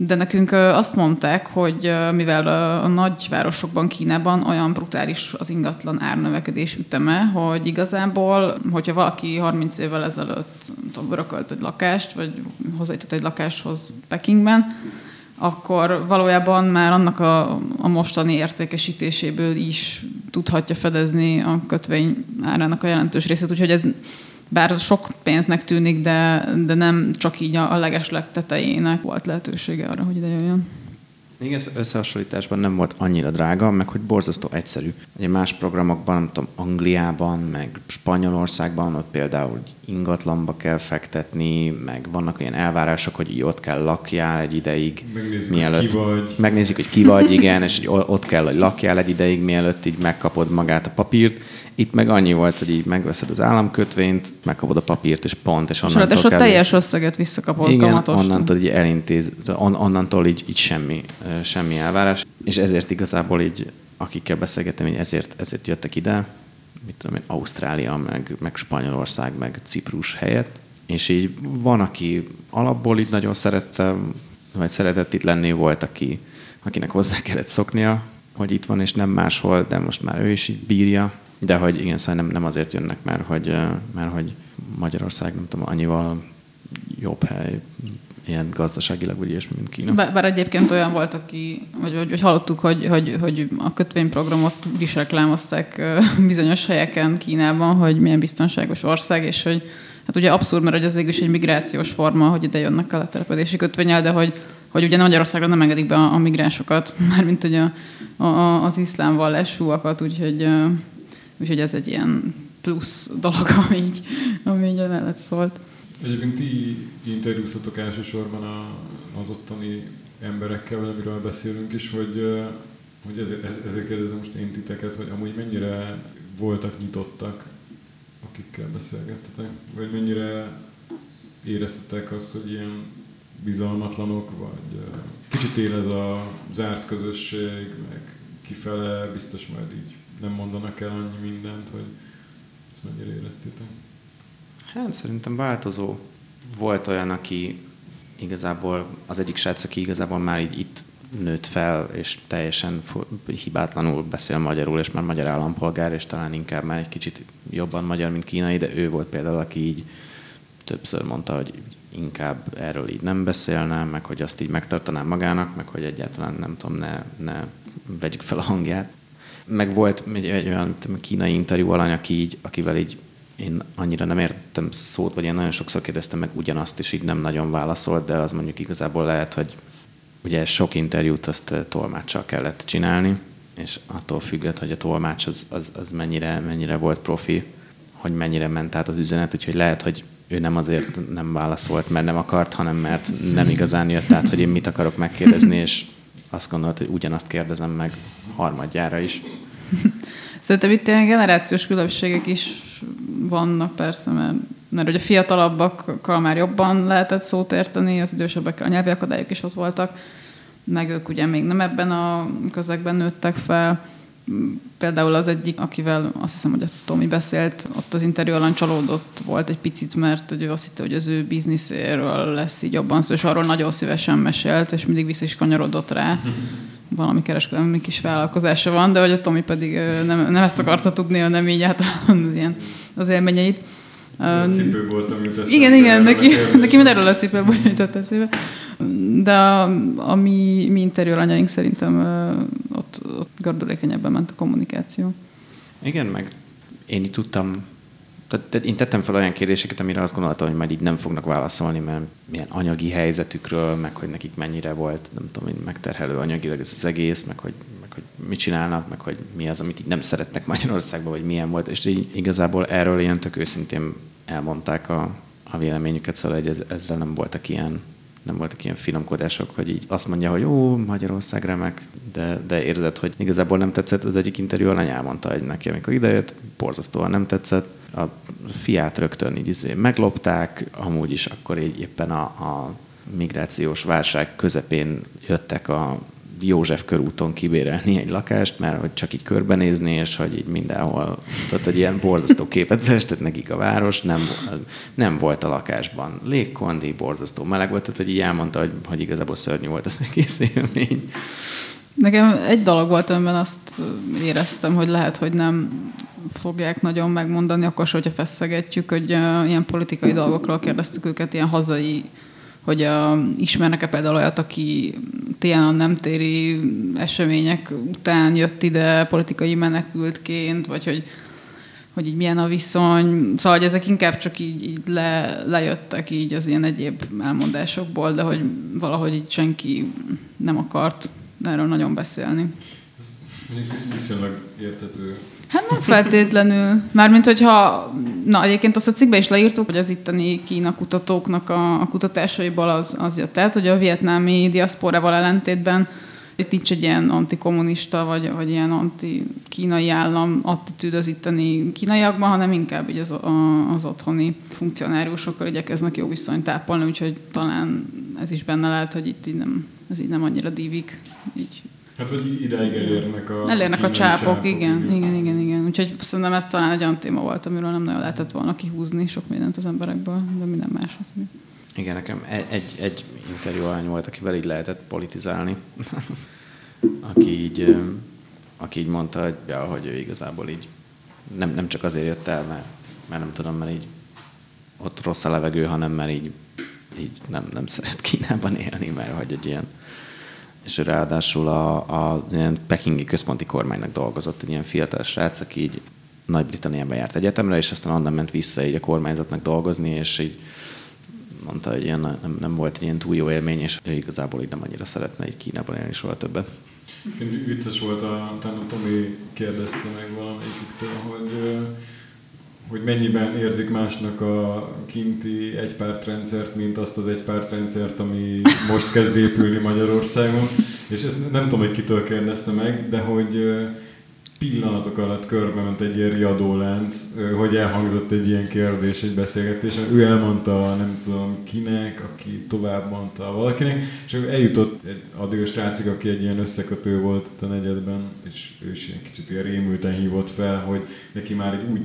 de nekünk azt mondták, hogy mivel a nagyvárosokban, Kínában olyan brutális az ingatlan árnövekedés üteme, hogy igazából, hogyha valaki 30 évvel ezelőtt tudom, örökölt egy lakást, vagy hozzájutott egy lakáshoz Pekingben, akkor valójában már annak a, a mostani értékesítéséből is tudhatja fedezni a kötvény árának a jelentős részét. Úgyhogy ez bár sok pénznek tűnik, de, de nem csak így a, a legesleg tetejének volt lehetősége arra, hogy ide jöjjön. Még ez összehasonlításban nem volt annyira drága, meg hogy borzasztó egyszerű. Ugye más programokban, nem tudom, Angliában, meg Spanyolországban, ott például ingatlanba kell fektetni, meg vannak olyan elvárások, hogy ott kell lakjál egy ideig. Megnézzük, mielőtt, hogy ki vagy. Megnézik, hogy ki vagy, igen, és hogy ott kell, hogy lakjál egy ideig, mielőtt így megkapod magát a papírt. Itt meg annyi volt, hogy így megveszed az államkötvényt, megkapod a papírt, és pont, és onnantól és a teljes összeget visszakapod Igen, kamatostól. onnantól így elintéz, on, onnantól így, így semmi, semmi elvárás. És ezért igazából így, akikkel beszélgetem, így ezért, ezért jöttek ide, mit tudom én, Ausztrália, meg, meg Spanyolország, meg Ciprus helyett. És így van, aki alapból így nagyon szerette, vagy szeretett itt lenni, volt, aki, akinek hozzá kellett szoknia, hogy itt van, és nem máshol, de most már ő is így bírja. De hogy igen, szóval nem, nem azért jönnek, mert hogy, mert hogy Magyarország, nem tudom, annyival jobb hely, ilyen gazdaságilag, vagy ilyesmi, mint Kína. Bár, bár egyébként olyan volt, aki, vagy, vagy, vagy hallottuk, hogy, hogy, hogy a kötvényprogramot is reklámozták bizonyos helyeken Kínában, hogy milyen biztonságos ország, és hogy hát ugye abszurd, mert ez végül is egy migrációs forma, hogy ide jönnek a letelepedési kötvényel, de hogy, hogy ugye Magyarországra nem engedik be a, a migránsokat, mármint hogy a, a, az iszlám vallásúakat, úgyhogy Úgyhogy ez egy ilyen plusz dolog, ami így, ami így mellett szólt. Egyébként ti interjúztatok elsősorban a, az ottani emberekkel, amiről beszélünk is, hogy, hogy ezért, ezért kérdezem most én titeket, hogy amúgy mennyire voltak nyitottak, akikkel beszélgettetek, vagy mennyire éreztetek azt, hogy ilyen bizalmatlanok, vagy kicsit él ez a zárt közösség, meg kifele biztos majd így nem mondanak el annyi mindent, hogy ezt mennyire éreztétek? Hát szerintem változó. Volt olyan, aki igazából, az egyik srác, aki igazából már így itt nőtt fel, és teljesen hibátlanul beszél magyarul, és már magyar állampolgár, és talán inkább már egy kicsit jobban magyar, mint kínai, de ő volt például, aki így többször mondta, hogy inkább erről így nem beszélne, meg hogy azt így megtartaná magának, meg hogy egyáltalán nem tudom, ne, ne vegyük fel a hangját meg volt egy, egy olyan kínai interjú alany, aki így, akivel így én annyira nem értettem szót, vagy én nagyon sokszor kérdeztem meg ugyanazt, és így nem nagyon válaszolt, de az mondjuk igazából lehet, hogy ugye sok interjút azt eh, tolmáccsal kellett csinálni, és attól függött, hogy a tolmács az, az, az mennyire, mennyire volt profi, hogy mennyire ment át az üzenet, úgyhogy lehet, hogy ő nem azért nem válaszolt, mert nem akart, hanem mert nem igazán jött át, hogy én mit akarok megkérdezni, és azt gondolt, hogy ugyanazt kérdezem meg harmadjára is. Szerintem itt ilyen generációs különbségek is vannak persze, mert, mert hogy a fiatalabbakkal már jobban lehetett szót érteni, az idősebbekkel a nyelvi akadályok is ott voltak, meg ők ugye még nem ebben a közegben nőttek fel. Például az egyik, akivel azt hiszem, hogy a Tomi beszélt, ott az interjú alany csalódott volt egy picit, mert hogy ő azt hitte, hogy az ő bizniszéről lesz így jobban szó, és arról nagyon szívesen mesélt, és mindig vissza is kanyarodott rá. valami kereskedelmi kis vállalkozása van, de hogy a Tomi pedig nem, nem ezt akarta tudni, hanem így általán az, ilyen, az élményeit. A cipő volt, ami Igen, igen, neki, neki mindenről a cipőből jutott eszébe. De a, a mi, mi anyaink szerintem ott, ott gördülékenyebben ment a kommunikáció. Igen, meg én itt tudtam tehát én tettem fel olyan kérdéseket, amire azt gondoltam, hogy majd így nem fognak válaszolni, mert milyen anyagi helyzetükről, meg hogy nekik mennyire volt, nem tudom, hogy megterhelő anyagilag ez az egész, meg hogy, meg hogy mit csinálnak, meg hogy mi az, amit így nem szeretnek Magyarországban, vagy milyen volt. És így igazából erről ilyen tök őszintén elmondták a, a véleményüket, szóval hogy ez, ezzel nem voltak ilyen nem voltak ilyen finomkodások, hogy így azt mondja, hogy ó, Magyarország remek, de, de érzed, hogy igazából nem tetszett. Az egyik interjú alany elmondta, hogy neki, amikor idejött, borzasztóan nem tetszett. A fiát rögtön így izé meglopták, amúgy is akkor így éppen a, a migrációs válság közepén jöttek a József körúton kibérelni egy lakást, mert hogy csak így körbenézni, és hogy így mindenhol, tehát egy ilyen borzasztó képet festett nekik a város, nem, nem volt a lakásban légkondi, borzasztó meleg volt, tehát hogy így elmondta, hogy, hogy igazából szörnyű volt az egész élmény. Nekem egy dolog volt, amiben azt éreztem, hogy lehet, hogy nem fogják nagyon megmondani, akkor se, hogyha feszegetjük, hogy uh, ilyen politikai dolgokról kérdeztük őket, ilyen hazai hogy a, ismernek-e például olyat, aki télen nem téri események után jött ide politikai menekültként, vagy hogy, hogy így milyen a viszony. Szóval, hogy ezek inkább csak így, így le, lejöttek így az ilyen egyéb elmondásokból, de hogy valahogy így senki nem akart erről nagyon beszélni. Ez viszonylag értető Hát nem feltétlenül. Mármint, hogyha, na egyébként azt a cikkbe is leírtuk, hogy az itteni Kína kutatóknak a, a kutatásaiból az, az jött el, hogy a vietnámi diaszporával ellentétben itt nincs egy ilyen antikommunista, vagy, vagy ilyen anti-kínai állam attitűd az itteni kínaiakban, hanem inkább így az, a, az otthoni funkcionáriusokkal igyekeznek jó viszonyt ápolni, úgyhogy talán ez is benne lehet, hogy itt így nem, ez így nem annyira dívik, így Hát, hogy ideig elérnek a Elérnek a csápok, csápok igen, igen, igen, igen, igen. Úgyhogy szerintem ez talán egy olyan téma volt, amiről nem nagyon lehetett volna kihúzni sok mindent az emberekből, de minden más. Az mi. Igen, nekem egy, egy, egy interjú alany volt, akivel így lehetett politizálni. aki így, aki így mondta, hogy, ja, hogy ő igazából így nem, nem csak azért jött el, mert, mert nem tudom, mert így ott rossz a levegő, hanem mert így, így nem, nem szeret Kínában élni, mert hogy egy ilyen és ráadásul a, a ilyen pekingi központi kormánynak dolgozott egy ilyen fiatal srác, aki így Nagy-Britanniában járt egyetemre, és aztán onnan ment vissza így a kormányzatnak dolgozni, és így mondta, hogy ilyen, nem, nem volt egy ilyen túl jó élmény, és ő igazából így nem annyira szeretne egy Kínában élni soha többet. Vicces volt, a, talán a Tomi kérdezte meg valamelyiküktől, hogy hogy mennyiben érzik másnak a kinti egypártrendszert, mint azt az egypártrendszert, ami most kezd épülni Magyarországon. És ezt nem tudom, hogy kitől kérdezte meg, de hogy pillanatok alatt körbe ment egy ilyen riadólánc, hogy elhangzott egy ilyen kérdés egy beszélgetésen. Ő elmondta, nem tudom kinek, aki tovább mondta valakinek, és eljutott egy adő srácig, aki egy ilyen összekötő volt itt a negyedben, és ő is ilyen kicsit ilyen rémülten hívott fel, hogy neki már egy úgy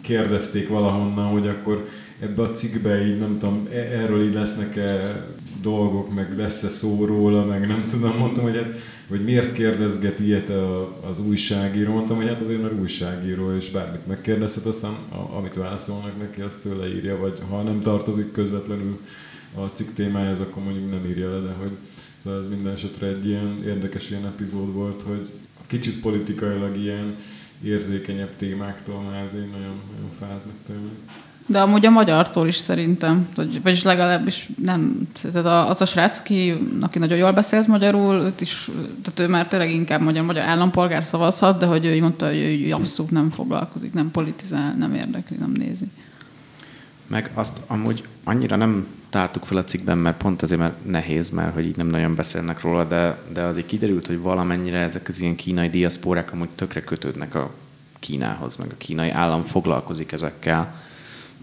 kérdezték valahonnan, hogy akkor ebbe a cikkbe így nem tudom, e- erről így lesznek-e dolgok, meg lesz-e szó róla, meg nem tudom, mondtam, hogy, hát, hogy miért kérdezget ilyet az újságíró, mondtam, hogy hát azért mert újságíró, és bármit megkérdezhet, aztán a, amit válaszolnak neki, azt tőle írja, vagy ha nem tartozik közvetlenül a cikk témájához, akkor mondjuk nem írja le, de hogy szóval ez minden esetre egy ilyen érdekes ilyen epizód volt, hogy kicsit politikailag ilyen érzékenyebb témáktól már azért nagyon, nagyon fáznak tőle. De amúgy a magyartól is szerintem, vagy, vagyis legalábbis nem. Tehát az a srác, aki, aki nagyon jól beszélt magyarul, őt is, tehát ő már tényleg inkább magyar, magyar állampolgár szavazhat, de hogy ő mondta, hogy ő abszolút nem foglalkozik, nem politizál, nem érdekli, nem nézi. Meg azt amúgy annyira nem tártuk fel a cikkben, mert pont azért, mert nehéz, mert hogy így nem nagyon beszélnek róla, de, de azért kiderült, hogy valamennyire ezek az ilyen kínai diaszpórák amúgy tökre kötődnek a Kínához, meg a kínai állam foglalkozik ezekkel.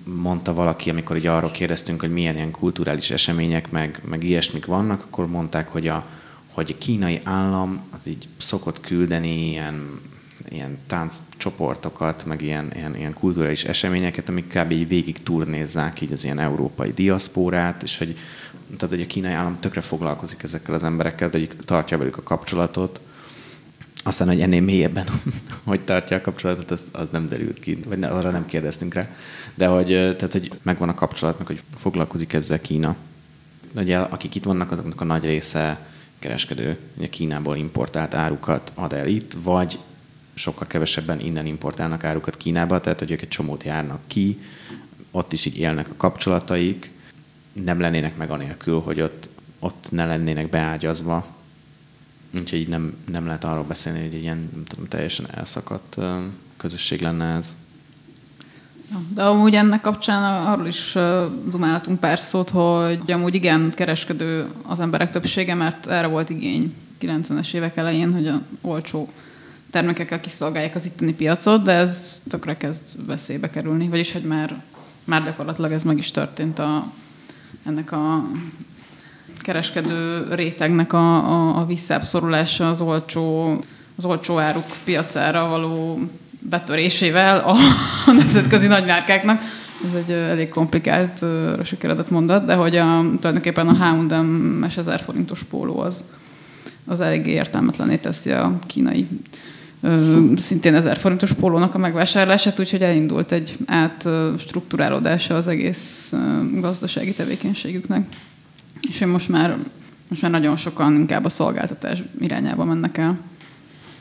Mondta valaki, amikor így arról kérdeztünk, hogy milyen ilyen kulturális események, meg, meg ilyesmik vannak, akkor mondták, hogy a, hogy a kínai állam az így szokott küldeni ilyen ilyen tánccsoportokat, meg ilyen, ilyen, ilyen kulturális eseményeket, amik kb. így végig turnézzák így az ilyen európai diaszpórát, és hogy, tehát, hogy a kínai állam tökre foglalkozik ezekkel az emberekkel, de hogy tartja velük a kapcsolatot, Aztán, hogy ennél mélyebben, hogy tartja a kapcsolatot, az, az nem derült ki, vagy ne, arra nem kérdeztünk rá. De hogy, tehát, hogy megvan a kapcsolat, meg hogy foglalkozik ezzel Kína. Ugye, akik itt vannak, azoknak a nagy része kereskedő, ugye Kínából importált árukat ad el itt, vagy sokkal kevesebben innen importálnak árukat Kínába, tehát hogy ők egy csomót járnak ki, ott is így élnek a kapcsolataik, nem lennének meg anélkül, hogy ott, ott ne lennének beágyazva. Úgyhogy nem, nem lehet arról beszélni, hogy ilyen nem tudom, teljesen elszakadt közösség lenne ez. De amúgy ennek kapcsán arról is dumálhatunk pár szót, hogy amúgy igen, kereskedő az emberek többsége, mert erre volt igény 90-es évek elején, hogy a olcsó termékekkel kiszolgálják az itteni piacot, de ez tökre kezd veszélybe kerülni, vagyis hogy már, már gyakorlatilag ez meg is történt a, ennek a kereskedő rétegnek a, a, a visszábszorulása az olcsó, az olcsó áruk piacára való betörésével a, a nemzetközi nagymárkáknak. Ez egy elég komplikált, sikeredett mondat, de hogy a, tulajdonképpen a H&M-es 1000 forintos póló az, az elég értelmetlené teszi a kínai szintén 1000 forintos pólónak a megvásárlását, úgyhogy elindult egy átstruktúrálódása az egész gazdasági tevékenységüknek. És most már, most már nagyon sokan inkább a szolgáltatás irányába mennek el.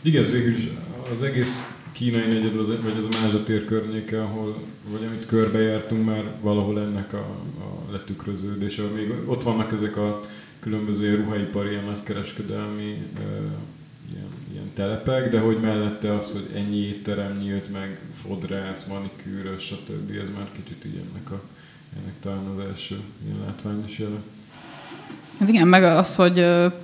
Igen, végül is az egész kínai negyed, vagy az a Mázsa tér környéke, ahol, vagy amit körbejártunk már valahol ennek a, a letükröződése. Még ott vannak ezek a különböző ruhaipari, ilyen nagykereskedelmi ilyen, ilyen telepek, de hogy mellette az, hogy ennyi étterem nyílt meg, fodrász, manikűrös, stb. Ez már kicsit így ennek, a, ennek talán az első ilyen látványos jele. Hát igen, meg az, hogy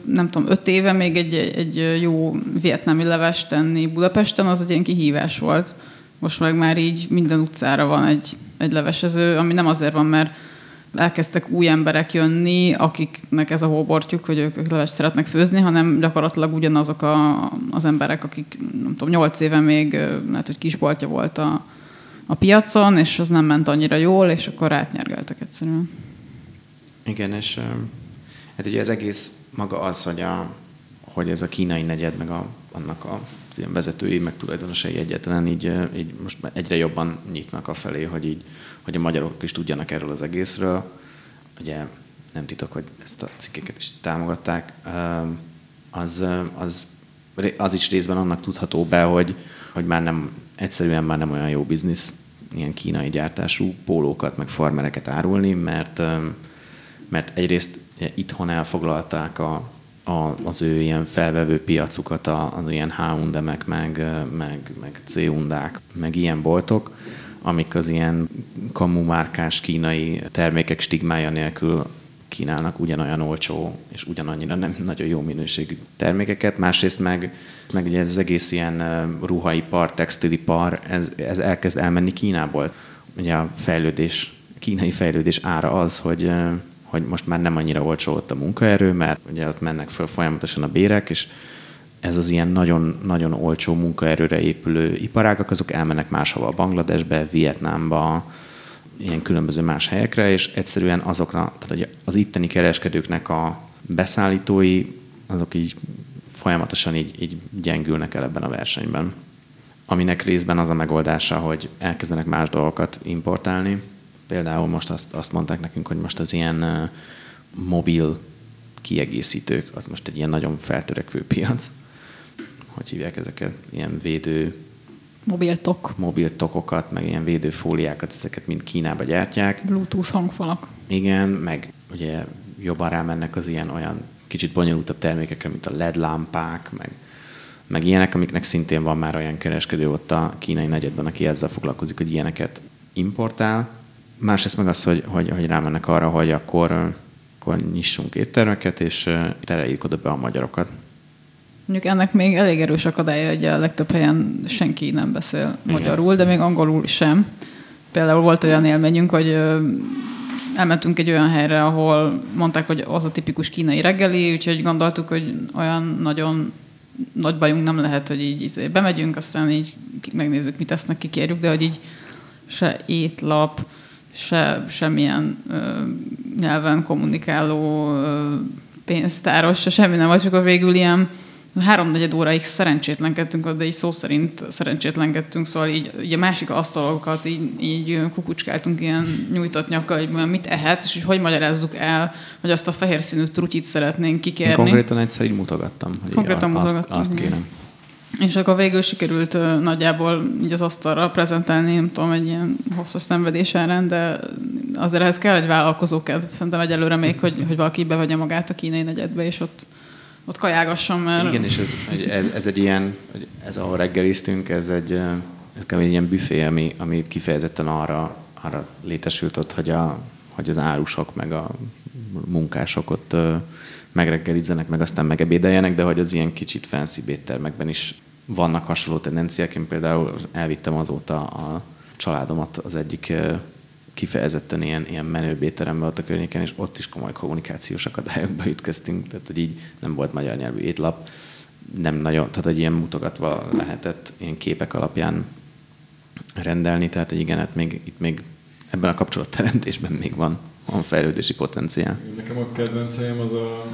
nem tudom, öt éve még egy, egy jó vietnámi leves tenni Budapesten, az egy ilyen kihívás volt. Most meg már így minden utcára van egy, egy levesező, ami nem azért van, mert elkezdtek új emberek jönni, akiknek ez a hóbortjuk, hogy ők, ők leves szeretnek főzni, hanem gyakorlatilag ugyanazok a, az emberek, akik nem tudom, nyolc éve még lehet, hogy kisboltja volt a, a piacon, és az nem ment annyira jól, és akkor átnyergeltek egyszerűen. Igen, és hát ugye az egész maga az, hogy, a, hogy ez a kínai negyed, meg a, annak a az ilyen vezetői, meg tulajdonosai egyetlen így, így most egyre jobban nyitnak a felé, hogy így hogy a magyarok is tudjanak erről az egészről. Ugye nem titok, hogy ezt a cikkeket is támogatták. Az, az, az is részben annak tudható be, hogy, hogy már nem, egyszerűen már nem olyan jó biznisz ilyen kínai gyártású pólókat, meg farmereket árulni, mert, mert egyrészt itthon elfoglalták a, a, az ő ilyen felvevő piacukat, az ilyen H&M-ek, meg, meg, meg C-undák, meg ilyen boltok, amik az ilyen kamu márkás kínai termékek stigmája nélkül kínálnak ugyanolyan olcsó és ugyanannyira nem nagyon jó minőségű termékeket. Másrészt meg, meg ugye ez az egész ilyen ruhaipar, textilipar, ez, ez elkezd elmenni Kínából. Ugye a fejlődés, kínai fejlődés ára az, hogy, hogy most már nem annyira olcsó ott a munkaerő, mert ugye ott mennek föl folyamatosan a bérek, és ez az ilyen nagyon, nagyon olcsó munkaerőre épülő iparágak, azok elmennek máshova, Bangladesbe, Vietnámba, ilyen különböző más helyekre, és egyszerűen azokra, tehát az itteni kereskedőknek a beszállítói, azok így folyamatosan így, így gyengülnek el ebben a versenyben. Aminek részben az a megoldása, hogy elkezdenek más dolgokat importálni. Például most azt, azt mondták nekünk, hogy most az ilyen mobil kiegészítők, az most egy ilyen nagyon feltörekvő piac hogy hívják ezeket, ilyen védő Mobiltok. Mobiltokokat, meg ilyen védőfóliákat, ezeket mind Kínába gyártják. Bluetooth hangfalak. Igen, meg ugye jobban rámennek az ilyen olyan kicsit bonyolultabb termékekre, mint a LED lámpák, meg, meg ilyenek, amiknek szintén van már olyan kereskedő ott a kínai negyedben, aki ezzel foglalkozik, hogy ilyeneket importál. Másrészt meg az, hogy, hogy, hogy rámennek arra, hogy akkor, akkor nyissunk éttermeket, és tereljük oda be a magyarokat. Mondjuk ennek még elég erős akadálya, hogy a legtöbb helyen senki nem beszél Igen. magyarul, de még angolul sem. Például volt olyan élményünk, hogy elmentünk egy olyan helyre, ahol mondták, hogy az a tipikus kínai reggeli, úgyhogy gondoltuk, hogy olyan nagyon nagy bajunk nem lehet, hogy így izé, bemegyünk, aztán így megnézzük, mit tesznek, kikérjük, de hogy így se étlap, se semmilyen ö, nyelven kommunikáló ö, pénztáros, se semmi nem volt, csak akkor végül ilyen háromnegyed óráig szerencsétlenkedtünk, de így szó szerint szerencsétlenkedtünk, szóval így, így a másik asztalokat így, így kukucskáltunk ilyen nyújtott nyakkal, hogy mit ehet, és hogy hogy magyarázzuk el, hogy azt a fehér színű trutyit szeretnénk kikérni. Én konkrétan egyszer így mutogattam, hogy konkrétan azt, azt kérem. És akkor végül sikerült uh, nagyjából így az asztalra prezentálni, nem tudom, egy ilyen hosszas szenvedés ellen, de azért ehhez kell egy vállalkozókedv. Szerintem egyelőre még, hogy, hogy valaki bevegye magát a kínai negyedbe, és ott ott kajágasson, mert... Igen, és ez, ez, ez egy ilyen, ez ahol reggeliztünk, ez egy, ez egy ilyen büfé, ami, ami kifejezetten arra, arra létesült ott, hogy, a, hogy az árusok meg a munkások ott megreggelizzenek, meg aztán megebédeljenek, de hogy az ilyen kicsit fancy éttermekben is vannak hasonló tendenciák. Én például elvittem azóta a családomat az egyik kifejezetten ilyen, ilyen menőbb étterembe volt a környéken, és ott is komoly kommunikációs akadályokba ütköztünk, tehát hogy így nem volt magyar nyelvű étlap, nem nagyon, tehát egy ilyen mutogatva lehetett ilyen képek alapján rendelni, tehát igen, hát még, itt még ebben a kapcsolatteremtésben még van, van fejlődési potenciál. Nekem a kedvenc helyem az a,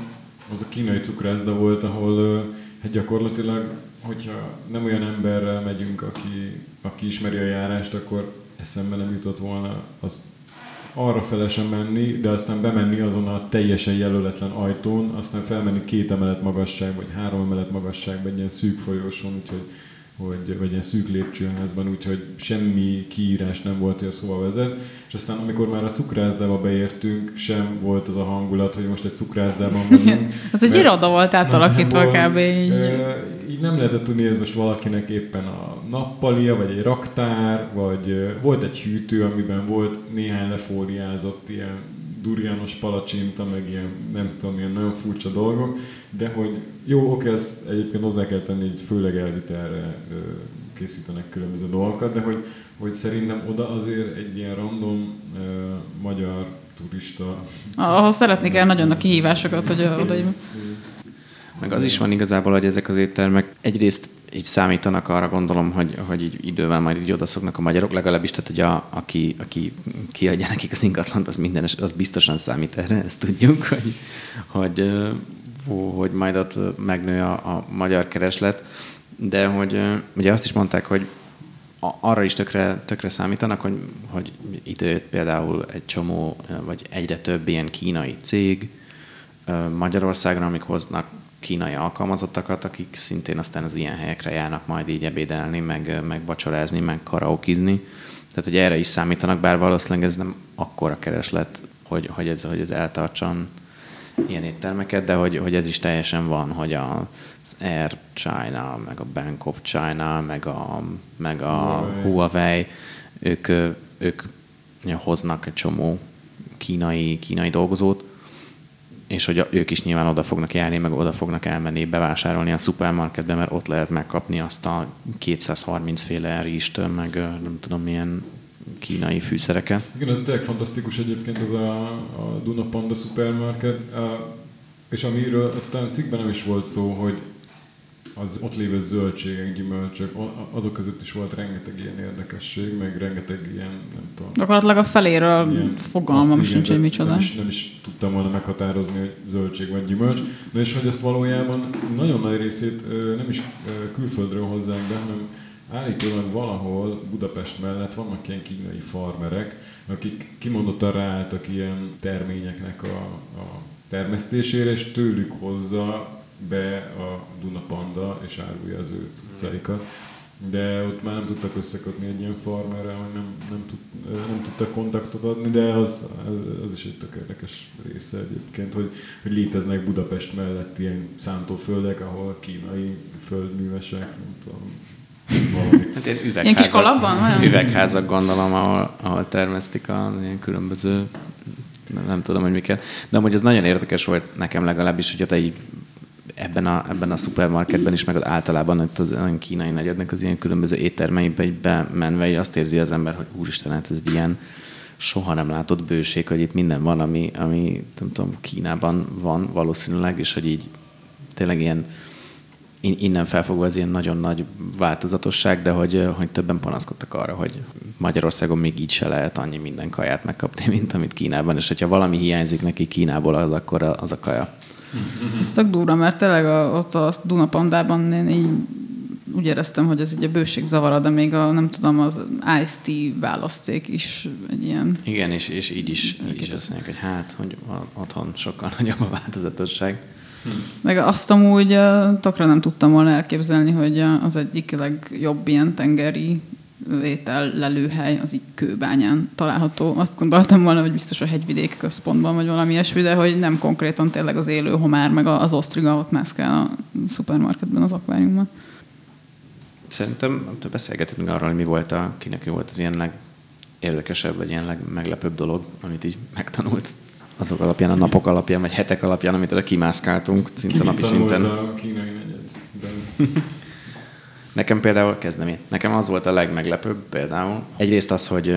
az a kínai cukrászda volt, ahol hát gyakorlatilag, hogyha nem olyan emberrel megyünk, aki, aki ismeri a járást, akkor eszembe nem jutott volna az arra fele sem menni, de aztán bemenni azon a teljesen jelöletlen ajtón, aztán felmenni két emelet magasság, vagy három emelet magasságban egy ilyen szűk folyosón, úgyhogy hogy, vagy ilyen szűk lépcsőházban, úgyhogy semmi kiírás nem volt, hogy a szóval vezet. És aztán amikor már a cukrászdába beértünk, sem volt az a hangulat, hogy most egy cukrászdában vagyunk. az egy iroda volt átalakítva kb. Így. így nem lehetett tudni, hogy ez most valakinek éppen a nappalia, vagy egy raktár, vagy volt egy hűtő, amiben volt néhány lefóliázott ilyen durjános palacsinta, meg ilyen, nem tudom, ilyen nagyon furcsa dolgok, de hogy jó, oké, ezt egyébként hozzá kell tenni, hogy főleg elvitelre készítenek különböző dolgokat, de hogy, hogy szerintem oda azért egy ilyen random uh, magyar turista... Ahhoz szeretni kell nagyon a kihívásokat, hogy oda meg az is van igazából, hogy ezek az éttermek egyrészt így számítanak arra gondolom, hogy, hogy így idővel majd így odaszoknak a magyarok, legalábbis, tehát hogy a, aki, aki kiadja nekik az ingatlant, az minden, az biztosan számít erre, ezt tudjuk, hogy, hogy, hogy majd ott megnő a, a magyar kereslet, de hogy ugye azt is mondták, hogy arra is tökre, tökre számítanak, hogy, hogy időt például egy csomó, vagy egyre több ilyen kínai cég Magyarországra, amik hoznak kínai alkalmazottakat, akik szintén aztán az ilyen helyekre járnak majd így ebédelni, meg, meg vacsorázni, meg karaokizni. Tehát, hogy erre is számítanak, bár valószínűleg ez nem akkora kereslet, hogy, hogy, ez, hogy ez eltartson ilyen éttermeket, de hogy, hogy ez is teljesen van, hogy az Air China, meg a Bank of China, meg a, meg a Huawei, ők, ők hoznak egy csomó kínai, kínai dolgozót, és hogy ők is nyilván oda fognak járni, meg oda fognak elmenni bevásárolni a szupermarketbe, mert ott lehet megkapni azt a 230 féle ríst, meg nem tudom milyen kínai fűszereket. Igen, ez tényleg fantasztikus egyébként az a, a Duna Panda szupermarket, és amiről a cikkben nem is volt szó, hogy az ott lévő zöldségek, gyümölcsök, azok között is volt rengeteg ilyen érdekesség, meg rengeteg ilyen, nem tudom. Gyakorlatilag a feléről ilyen, fogalmam sincs, hogy micsoda. Nem is, nem is tudtam volna meghatározni, hogy zöldség vagy gyümölcs. De és hogy ezt valójában nagyon nagy részét nem is külföldről hozzánk be, hanem állítólag valahol Budapest mellett vannak ilyen kínai farmerek, akik kimondottan ráálltak ilyen terményeknek a, a termesztésére, és tőlük hozza be a Duna Panda, és árulja az ő cuccaikat. De ott már nem tudtak összekötni egy ilyen farmerrel, hogy nem, nem, tud, nem tudtak kontaktot adni, de az, az, az is egy tök érdekes része egyébként, hogy, hogy léteznek Budapest mellett ilyen szántóföldek, ahol kínai földművesek, nem tudom, Hát ilyen üvegházak, ilyen kis kalapban? Üvegházak gondolom, ahol, ahol termesztik a ilyen különböző nem, nem tudom, hogy miket. De amúgy ez nagyon érdekes volt nekem legalábbis, hogyha te így ebben a, ebben a szupermarketben is, meg általában itt az olyan kínai negyednek az ilyen különböző éttermeibe egy bemenve, azt érzi az ember, hogy úristen, hát ez egy ilyen soha nem látott bőség, hogy itt minden van, ami, ami nem tudom, Kínában van valószínűleg, és hogy így tényleg ilyen innen felfogva az ilyen nagyon nagy változatosság, de hogy, hogy többen panaszkodtak arra, hogy Magyarországon még így se lehet annyi minden kaját megkapni, mint amit Kínában, és hogyha valami hiányzik neki Kínából, az akkor az a kaja. Ez tök durva, mert tényleg a, ott a Dunapandában én így úgy éreztem, hogy ez egy a bőség zavara, de még a, nem tudom, az Ice-T választék is egy ilyen... Igen, és, és így is, így is azt mondják, hogy hát, hogy otthon sokkal nagyobb a változatosság. Meg azt amúgy tokra nem tudtam volna elképzelni, hogy az egyik legjobb ilyen tengeri étel lelőhely az így kőbányán található. Azt gondoltam volna, hogy biztos a hegyvidék központban, vagy valami ilyesmi, de hogy nem konkrétan tényleg az élő homár, meg az osztriga ott mászkál a szupermarketben, az akváriumban. Szerintem beszélgetünk arról, hogy mi volt a, kinek volt az ilyen legérdekesebb, vagy ilyen legmeglepőbb dolog, amit így megtanult azok alapján, a napok alapján, vagy hetek alapján, amit kimászkáltunk szinte napi szinten. a kínai negyedben? Nekem például, kezdem én, nekem az volt a legmeglepőbb például. Egyrészt az, hogy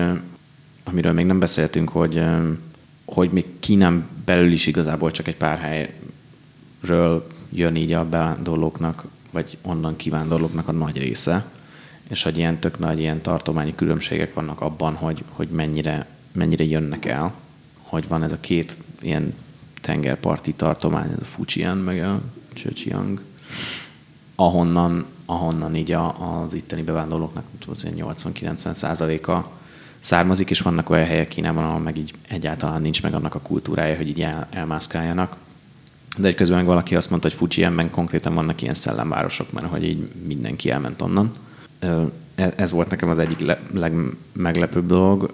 amiről még nem beszéltünk, hogy, hogy még Kínán belül is igazából csak egy pár helyről jön így a bevándorlóknak, vagy onnan kivándorlóknak a nagy része, és hogy ilyen tök nagy ilyen tartományi különbségek vannak abban, hogy, hogy mennyire, mennyire jönnek el, hogy van ez a két ilyen tengerparti tartomány, ez a Fujian, meg a Zhejiang, ahonnan, ahonnan így a, az itteni bevándorlóknak 80-90 százaléka származik, és vannak olyan helyek Kínában, ahol meg így egyáltalán nincs meg annak a kultúrája, hogy így el, elmászkáljanak. De egy közben meg valaki azt mondta, hogy Fujianben konkrétan vannak ilyen szellemvárosok, mert hogy így mindenki elment onnan. E, ez volt nekem az egyik legmeglepőbb dolog.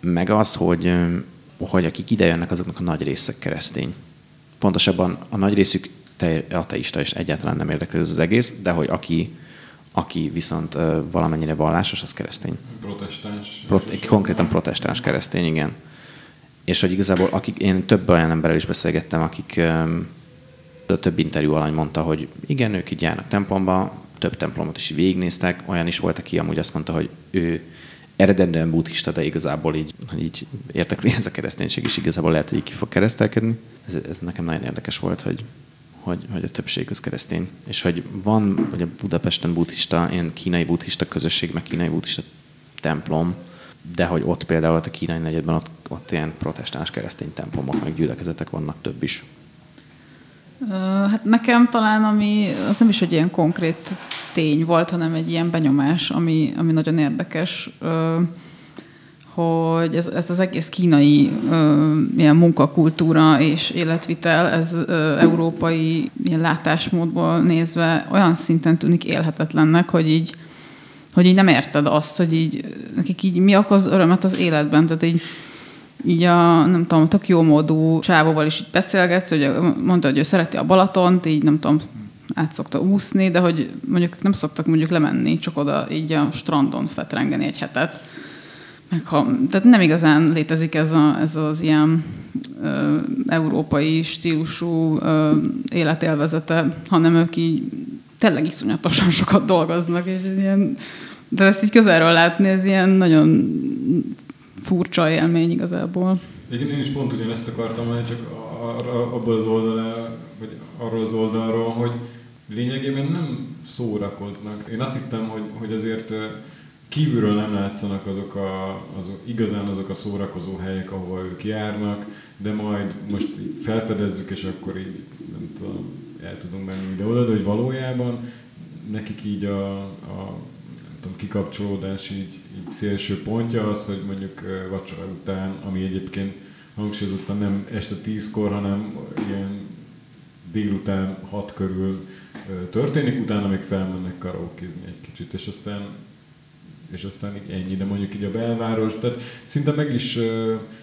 Meg az, hogy, hogy akik idejönnek, azoknak a nagy részek keresztény. Pontosabban a nagy részük te, ateista, és egyáltalán nem érdekel ez az egész, de hogy aki, aki viszont uh, valamennyire vallásos, az keresztény. Protestáns. Prot- konkrétan protestáns keresztény, igen. És hogy igazából akik, én több olyan emberrel is beszélgettem, akik um, több interjú alany mondta, hogy igen, ők így járnak templomba, több templomot is végignéztek, olyan is volt, aki amúgy azt mondta, hogy ő eredendően buddhista, de igazából így, így értekli ez a kereszténység is, igazából lehet, hogy így ki fog keresztelkedni. Ez, ez nekem nagyon érdekes volt, hogy, hogy, hogy a többség az keresztény. És hogy van, vagy a Budapesten buddhista, ilyen kínai buddhista közösség, meg kínai buddhista templom, de hogy ott például a kínai negyedben ott, ott ilyen protestáns keresztény templomok, meg gyülekezetek vannak több is. Hát nekem talán, ami az nem is egy ilyen konkrét tény volt, hanem egy ilyen benyomás, ami, ami nagyon érdekes hogy ez, ez az egész kínai ö, ilyen munkakultúra és életvitel, ez ö, európai ilyen látásmódból nézve olyan szinten tűnik élhetetlennek, hogy így, hogy így nem érted azt, hogy így, nekik így mi okoz örömet az életben, tehát így így a, nem tudom, tök jó módú csávóval is így beszélgetsz, hogy mondta, hogy ő szereti a Balatont, így nem tudom, át szokta úszni, de hogy mondjuk nem szoktak mondjuk lemenni, csak oda így a strandon fetrengeni egy hetet meg ha, tehát nem igazán létezik ez, a, ez az ilyen ö, európai stílusú ö, életélvezete, hanem ők így tényleg iszonyatosan sokat dolgoznak, és ilyen, de ezt így közelről látni, ez ilyen nagyon furcsa élmény igazából. Igen, én is pont ugyanezt akartam mondani, csak arra, abból az oldalról, vagy arról az oldalról, hogy lényegében nem szórakoznak. Én azt hittem, hogy, hogy azért kívülről nem látszanak azok a, azok, igazán azok a szórakozó helyek, ahol ők járnak, de majd most felfedezzük, és akkor így nem tudom, el tudunk menni ide-oda, de hogy valójában nekik így a, a nem tudom, kikapcsolódás így, így szélső pontja az, hogy mondjuk vacsora után, ami egyébként hangsúlyozottan nem este tízkor, hanem ilyen délután hat körül történik, utána még felmennek karaokézni egy kicsit, és aztán és aztán így ennyi, de mondjuk így a belváros, tehát szinte meg is,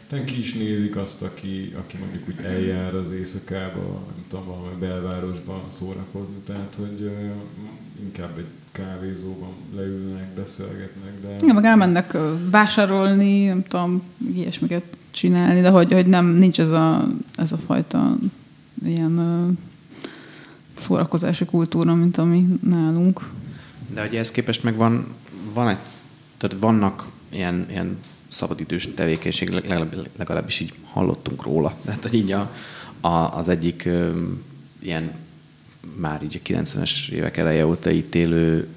nem ki is nézik azt, aki, aki mondjuk úgy eljár az éjszakába, nem tudom, valami belvárosban szórakozni, tehát hogy inkább egy kávézóban leülnek, beszélgetnek, de... Igen, meg elmennek vásárolni, nem tudom, ilyesmiket csinálni, de hogy, hogy nem, nincs ez a, ez a fajta ilyen szórakozási kultúra, mint ami nálunk. De hogy ehhez képest meg van, van egy tehát vannak ilyen, ilyen szabadidős tevékenység, legalább, legalábbis így hallottunk róla. Tehát így a, a, az egyik ö, ilyen már így a 90-es évek eleje óta itt élő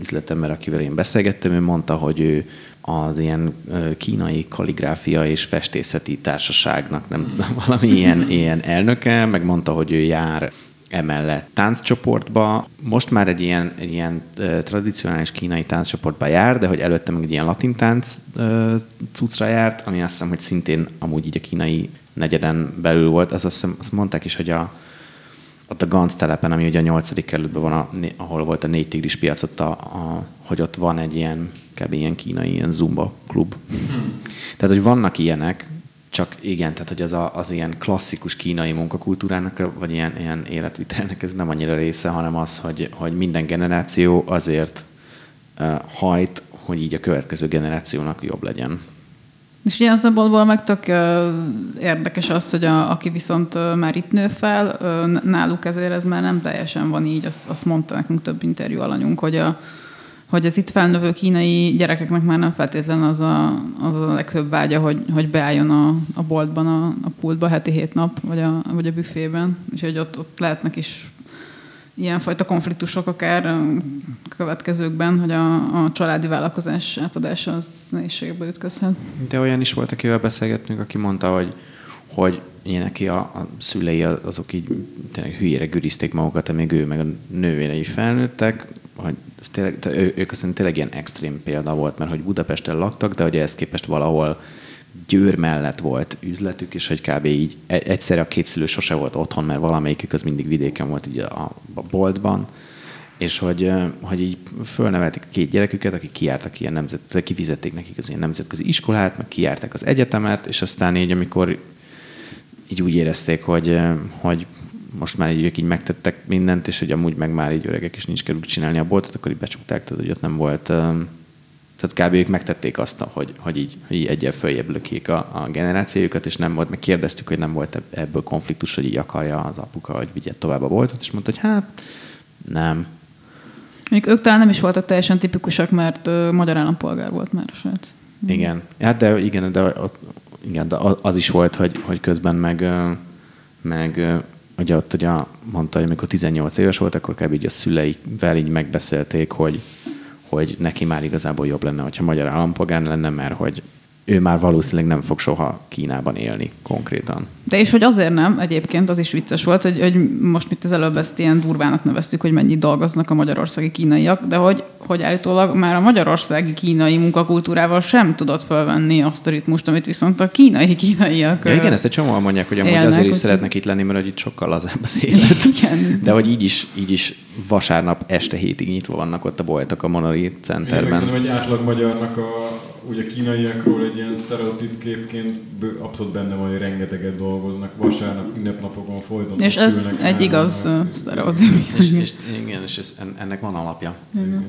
üzletember, akivel én beszélgettem, ő mondta, hogy ő az ilyen kínai kaligráfia és festészeti társaságnak, nem tudom, valami ilyen, ilyen elnöke, meg mondta, hogy ő jár emellett tánccsoportba. Most már egy ilyen, egy ilyen tradicionális kínai tánccsoportba jár, de hogy előtte meg egy ilyen latin tánc cuccra járt, ami azt hiszem, hogy szintén amúgy így a kínai negyeden belül volt. Az azt, hiszem, azt mondták is, hogy a, ott a Ganz telepen, ami ugye a nyolcadik kerületben van, a, ahol volt a négy tigris piac, ott a, a, hogy ott van egy ilyen, kb. ilyen kínai ilyen zumba klub. Hmm. Tehát, hogy vannak ilyenek, csak igen, tehát hogy az, a, az ilyen klasszikus kínai munkakultúrának, vagy ilyen, ilyen életvitelnek ez nem annyira része, hanem az, hogy, hogy minden generáció azért uh, hajt, hogy így a következő generációnak jobb legyen. És ilyen szempontból meg tök érdekes az, hogy a, aki viszont már itt nő fel, náluk ezért ez már nem teljesen van így, azt, azt mondta nekünk több interjú alanyunk, hogy a, hogy az itt felnövő kínai gyerekeknek már nem feltétlen az a, az a leghőbb vágya, hogy, hogy beálljon a, a boltban, a, a pultba heti hét nap, vagy a, vagy a büfében, és hogy ott, ott lehetnek is ilyenfajta konfliktusok akár következőkben, hogy a, a családi vállalkozás átadása az nehézségbe ütközhet. De olyan is volt, akivel beszélgettünk, aki mondta, hogy, hogy neki a, a szülei azok így tényleg hülyére gürizték magukat, amíg ő meg a nővérei felnőttek, hogy ez tényleg, ő, ők aztán tényleg ilyen extrém példa volt, mert hogy Budapesten laktak, de hogy ehhez képest valahol Győr mellett volt üzletük, és hogy kb. így e, egyszerre a két szülő sose volt otthon, mert valamelyikük az mindig vidéken volt így a, a boltban, és hogy, hogy így fölnevelték a két gyereküket, akik kiártak ilyen nemzet, kifizették nekik az ilyen nemzetközi iskolát, meg kiártak az egyetemet, és aztán így, amikor így úgy érezték, hogy, hogy most már így így megtettek mindent, és hogy amúgy meg már így öregek, és nincs kerül csinálni a boltot, akkor így becsukták, tehát hogy ott nem volt, tehát kb. ők megtették azt, hogy, hogy így, hogy így egyel följebb lökjék a, a generációjukat, és nem volt, meg kérdeztük, hogy nem volt ebből konfliktus, hogy így akarja az apuka, hogy vigye tovább a boltot, és mondta, hogy hát nem. Még ők talán nem is voltak teljesen tipikusak, mert uh, magyar állampolgár volt már a srác. Igen, hát de igen, de, igen, de az is volt, hogy, hogy közben meg, meg ugye ott ugye mondta, hogy amikor 18 éves volt, akkor kb. így a szüleivel így megbeszélték, hogy, hogy neki már igazából jobb lenne, hogyha magyar állampolgár lenne, mert hogy ő már valószínűleg nem fog soha Kínában élni konkrétan. De és hogy azért nem, egyébként az is vicces volt, hogy, hogy most mit az előbb ezt ilyen durvának neveztük, hogy mennyit dolgoznak a magyarországi kínaiak, de hogy, hogy állítólag már a magyarországi kínai munkakultúrával sem tudott felvenni azt a ritmust, amit viszont a kínai kínaiak. Ja, igen, ezt egy csomóan mondják, hogy amúgy élnek, azért is szeretnek itt lenni, mert hogy itt sokkal lazább az élet. Igen. De hogy így is, így is vasárnap este hétig nyitva vannak ott a boltok a Monori Centerben. Én egy átlag magyarnak a ugye a kínaiakról egy ilyen sztereotíp képként abszolút benne van, hogy rengeteget dolgoznak, vasárnap, ünnepnapokon folyton. És ez egy igaz sztereotíp. És, és, igen, és ez, ennek van alapja. Igen.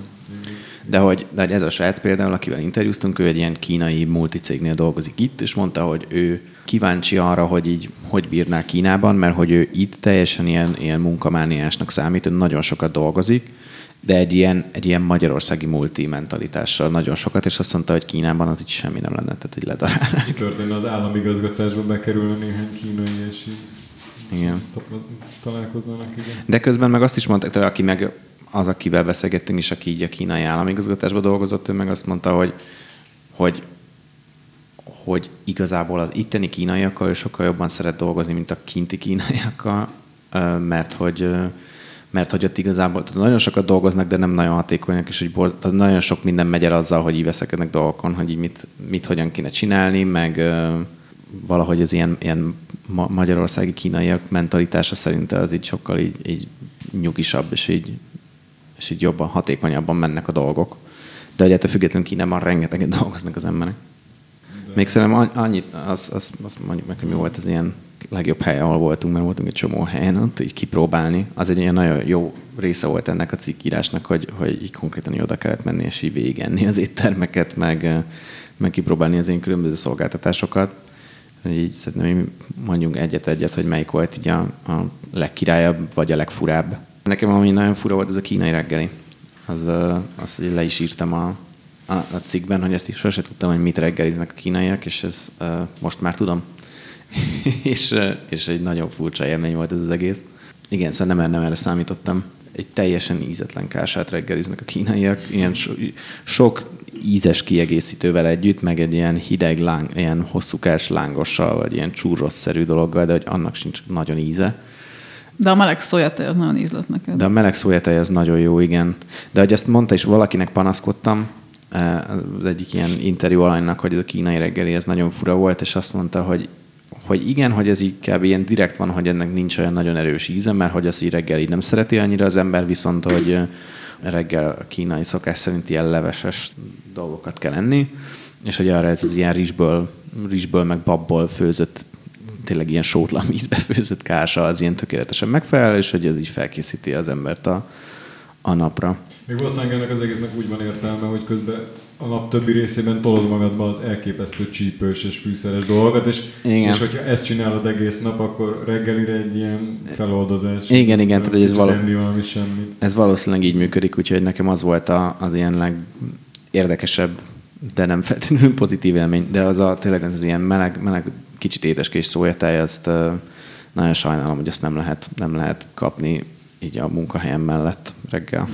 De hogy, de hogy ez a srác például, akivel interjúztunk, ő egy ilyen kínai multicégnél dolgozik itt, és mondta, hogy ő kíváncsi arra, hogy így hogy bírná Kínában, mert hogy ő itt teljesen ilyen, ilyen munkamániásnak számít, ő nagyon sokat dolgozik, de egy ilyen, egy ilyen magyarországi multi mentalitással nagyon sokat, és azt mondta, hogy Kínában az így semmi nem lenne, tehát hogy ledarálnák. Mi történne az államigazgatásba bekerülne néhány kínai, és így igen. találkoznának, igen. De közben meg azt is mondta, hogy aki meg az, akivel beszélgettünk is, aki így a kínai államigazgatásban dolgozott, ő meg azt mondta, hogy, hogy hogy igazából az itteni kínaiakkal sokkal jobban szeret dolgozni, mint a kinti kínaiakkal, mert hogy mert hogy ott igazából nagyon sokat dolgoznak, de nem nagyon hatékonyak, és hogy borz, nagyon sok minden megy el azzal, hogy így veszekednek dolgokon, hogy így mit, mit hogyan kéne csinálni, meg valahogy az ilyen, ilyen ma- magyarországi kínaiak mentalitása szerint az így sokkal így, így nyugisabb, és így, és így jobban, hatékonyabban mennek a dolgok. De hogy ettől függetlenül Kínában rengeteget dolgoznak az emberek. De... Még szerintem annyit, azt az, az mondjuk meg, hogy mi volt az ilyen legjobb hely, ahol voltunk, mert voltunk egy csomó helyen, ott így kipróbálni. Az egy ilyen nagyon jó része volt ennek a cikkírásnak, hogy, hogy így konkrétan így oda kellett menni, és így végigenni az éttermeket, meg, meg kipróbálni az én különböző szolgáltatásokat. Így szerintem mondjunk egyet-egyet, hogy melyik volt így a, a legkirályabb, vagy a legfurább. Nekem ami nagyon fura volt, ez a kínai reggeli. Az, azt le is írtam a, a, a cikkben, hogy ezt is sosem tudtam, hogy mit reggeliznek a kínaiak, és ez most már tudom. és, és egy nagyon furcsa élmény volt ez az egész. Igen, szóval nem, nem erre számítottam. Egy teljesen ízetlen kását reggeliznek a kínaiak, ilyen so, sok ízes kiegészítővel együtt, meg egy ilyen hideg, láng, ilyen hosszúkás lángossal, vagy ilyen csúrosszerű dologgal, de hogy annak sincs nagyon íze. De a meleg szójatej az nagyon ízlet neked. De a meleg szójatej az nagyon jó, igen. De hogy ezt mondta, és valakinek panaszkodtam, eh, az egyik ilyen interjú alanynak, hogy ez a kínai reggeli, ez nagyon fura volt, és azt mondta, hogy hogy igen, hogy ez így ilyen direkt van, hogy ennek nincs olyan nagyon erős íze, mert hogy az így reggel így nem szereti annyira az ember, viszont hogy reggel a kínai szokás szerint ilyen leveses dolgokat kell enni, és hogy arra ez az ilyen rizsből, rizsből meg babból főzött tényleg ilyen sótlan vízbe főzött kása az ilyen tökéletesen megfelel, és hogy ez így felkészíti az embert a, a napra. Még valószínűleg ennek az egésznek úgy van értelme, hogy közben a nap többi részében tolod magadba az elképesztő csípős és fűszeres dolgokat, és, Igen. és hogyha ezt csinálod egész nap, akkor reggelire egy ilyen feloldozás. Igen, igen, tehát, hogy ez való... valami semmit. Ez valószínűleg így működik, úgyhogy nekem az volt a, az ilyen legérdekesebb, de nem feltétlenül pozitív élmény, de az a tényleg az ilyen meleg, meleg kicsit édeskés szójatáj, ezt nagyon sajnálom, hogy ezt nem lehet, nem lehet kapni így a munkahelyem mellett reggel.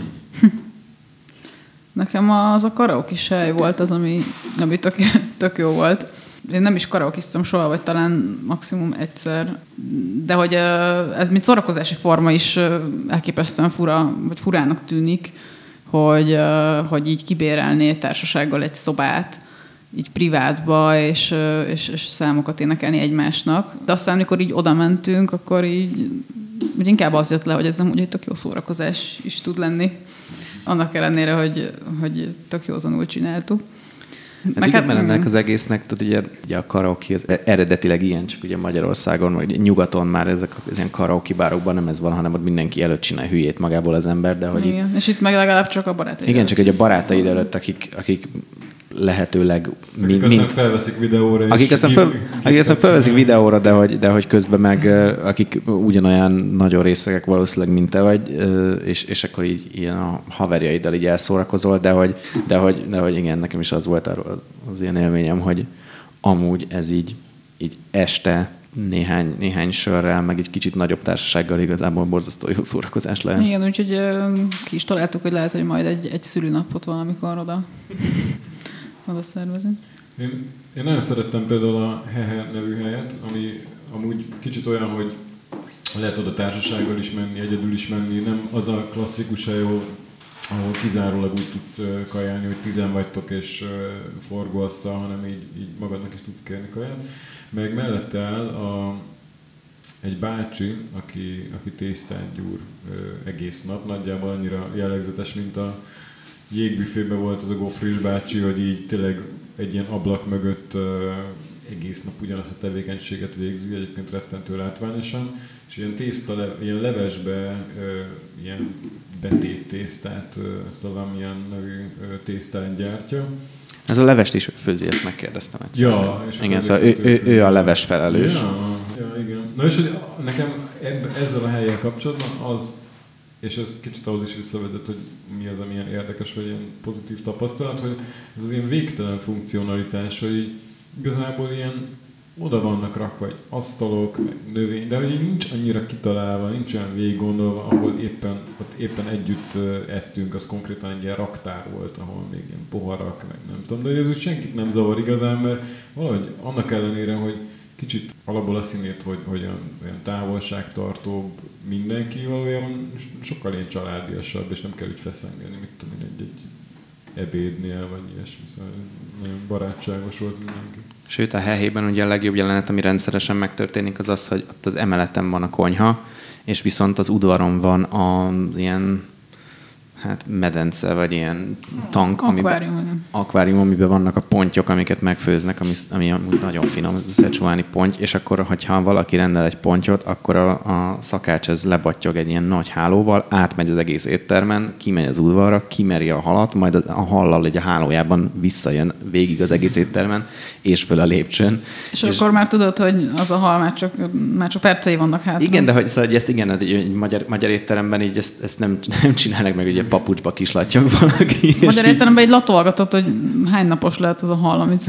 Nekem az a karaoke sej volt az, ami, ami tök, tök jó volt. Én nem is karaokiztam soha, vagy talán maximum egyszer. De hogy ez mint szórakozási forma is elképesztően fura, vagy furának tűnik, hogy, hogy így kibérelné társasággal egy szobát, így privátba, és, és, és számokat énekelni egymásnak. De aztán, amikor így oda mentünk, akkor így úgy inkább az jött le, hogy ez nem úgy egy tök jó szórakozás is tud lenni. Annak ellenére, hogy, hogy tök józanul csináltuk. Hát igen, mert ennek az egésznek, tehát ugye, ugye a karaoke az eredetileg ilyen, csak ugye Magyarországon, vagy nyugaton már ezek az ilyen karaoke bárokban nem ez van, hanem ott mindenki előtt csinál hülyét magából az ember, de hogy Igen. És itt meg legalább csak a barátaid. igen, előtt csak hogy a barátaid előtt, akik, akik lehetőleg Akik mind, aztán mind, felveszik videóra, akik aztán, gifet akik aztán felveszik videóra, de hogy, de hogy közben meg akik ugyanolyan nagyon részegek valószínűleg, mint te vagy, és, és akkor így ilyen a haverjaiddal így elszórakozol, de hogy, de hogy, de hogy igen, nekem is az volt arról az ilyen élményem, hogy amúgy ez így, így este néhány, néhány sörrel, meg egy kicsit nagyobb társasággal igazából borzasztó jó szórakozás lehet. Igen, úgyhogy ki is találtuk, hogy lehet, hogy majd egy, egy szülőnapot valamikor oda, oda szervezünk. Én, én nagyon szerettem például a Hehe nevű helyet, ami amúgy kicsit olyan, hogy lehet oda társasággal is menni, egyedül is menni, nem az a klasszikus hely, ahol, ahol kizárólag úgy tudsz kajálni, hogy tizen vagytok és forgóasztal, hanem így, így magadnak is tudsz kérni kaját. Meg mellette áll a, egy bácsi, aki, aki tésztát gyúr ö, egész nap, nagyjából annyira jellegzetes, mint a jégbüfébe volt az a gofris bácsi, hogy így tényleg egy ilyen ablak mögött egész nap ugyanazt a tevékenységet végzi, egyébként rettentő látványosan, és ilyen tészta, le, ilyen levesbe, ilyen betét tésztát, ezt a Lamian nevű tésztát gyártja. Ez a levest is főzi, ezt megkérdeztem egyszer. Ja, és igen, szóval ő, ő, ő, a leves felelős. Ja, ja, igen. Na és hogy nekem ebb, ezzel a helyen kapcsolatban az, és ez kicsit ahhoz is visszavezet, hogy mi az, ami érdekes, vagy ilyen pozitív tapasztalat, hogy ez az ilyen végtelen funkcionalitás, hogy igazából ilyen oda vannak rakva egy asztalok, meg növény, de hogy nincs annyira kitalálva, nincs olyan végig gondolva, ahol éppen, ott éppen együtt ettünk, az konkrétan egy ilyen raktár volt, ahol még ilyen poharak, meg nem tudom, de ez úgy senkit nem zavar igazán, mert valahogy annak ellenére, hogy kicsit alapból a színét, hogy, hogy olyan távolságtartóbb mindenki, valójában sokkal ilyen családiasabb, és nem kell úgy feszengeni, mit tudom én, egy, egy ebédnél, vagy ilyesmi, szóval nagyon barátságos volt mindenki. Sőt, a helyében ugye a legjobb jelenet, ami rendszeresen megtörténik, az az, hogy ott az emeleten van a konyha, és viszont az udvaron van az ilyen hát medence, vagy ilyen tank, Akvárium, amiben, akvárium, amiben vannak a pontyok, amiket megfőznek, ami, ami nagyon finom, szecsuáni ponty, és akkor, hogyha valaki rendel egy pontyot, akkor a, a szakács ez lebattyog egy ilyen nagy hálóval, átmegy az egész éttermen, kimegy az udvarra, kimeri a halat, majd a, hallal egy a hálójában visszajön végig az egész éttermen, és föl a lépcsőn. És, és akkor már tudod, hogy az a hal már csak, már csak percei vannak hát. Igen, de hogy, szóval, hogy ezt igen, egy magyar, magyar étteremben így ezt, ezt nem, nem csinálnak meg, ugye papucsba kislattyog valaki. Magyar értelemben egy latolgatott, hogy hány napos lehet az a hal, amit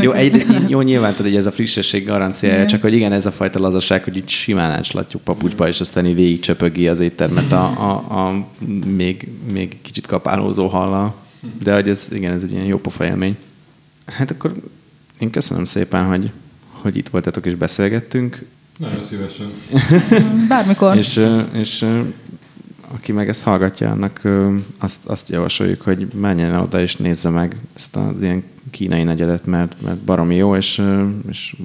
jó, egy, jó, nyilván tudod, hogy ez a frissesség garanciája, Igen. csak hogy igen, ez a fajta lazaság, hogy itt simán átslatjuk papucsba, és aztán így végig csöpögi az éttermet a, a, a még, még kicsit kapálózó hallal. De hogy ez, igen, ez egy ilyen jó pofa élmény. Hát akkor én köszönöm szépen, hogy, hogy itt voltatok és beszélgettünk. Nagyon szívesen. Bármikor. És, és aki meg ezt hallgatja, annak azt, azt javasoljuk, hogy menjen el oda és nézze meg ezt az ilyen kínai negyedet, mert, mert baromi jó, és, és,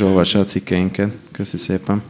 olvassa a cikkeinket. Köszi szépen.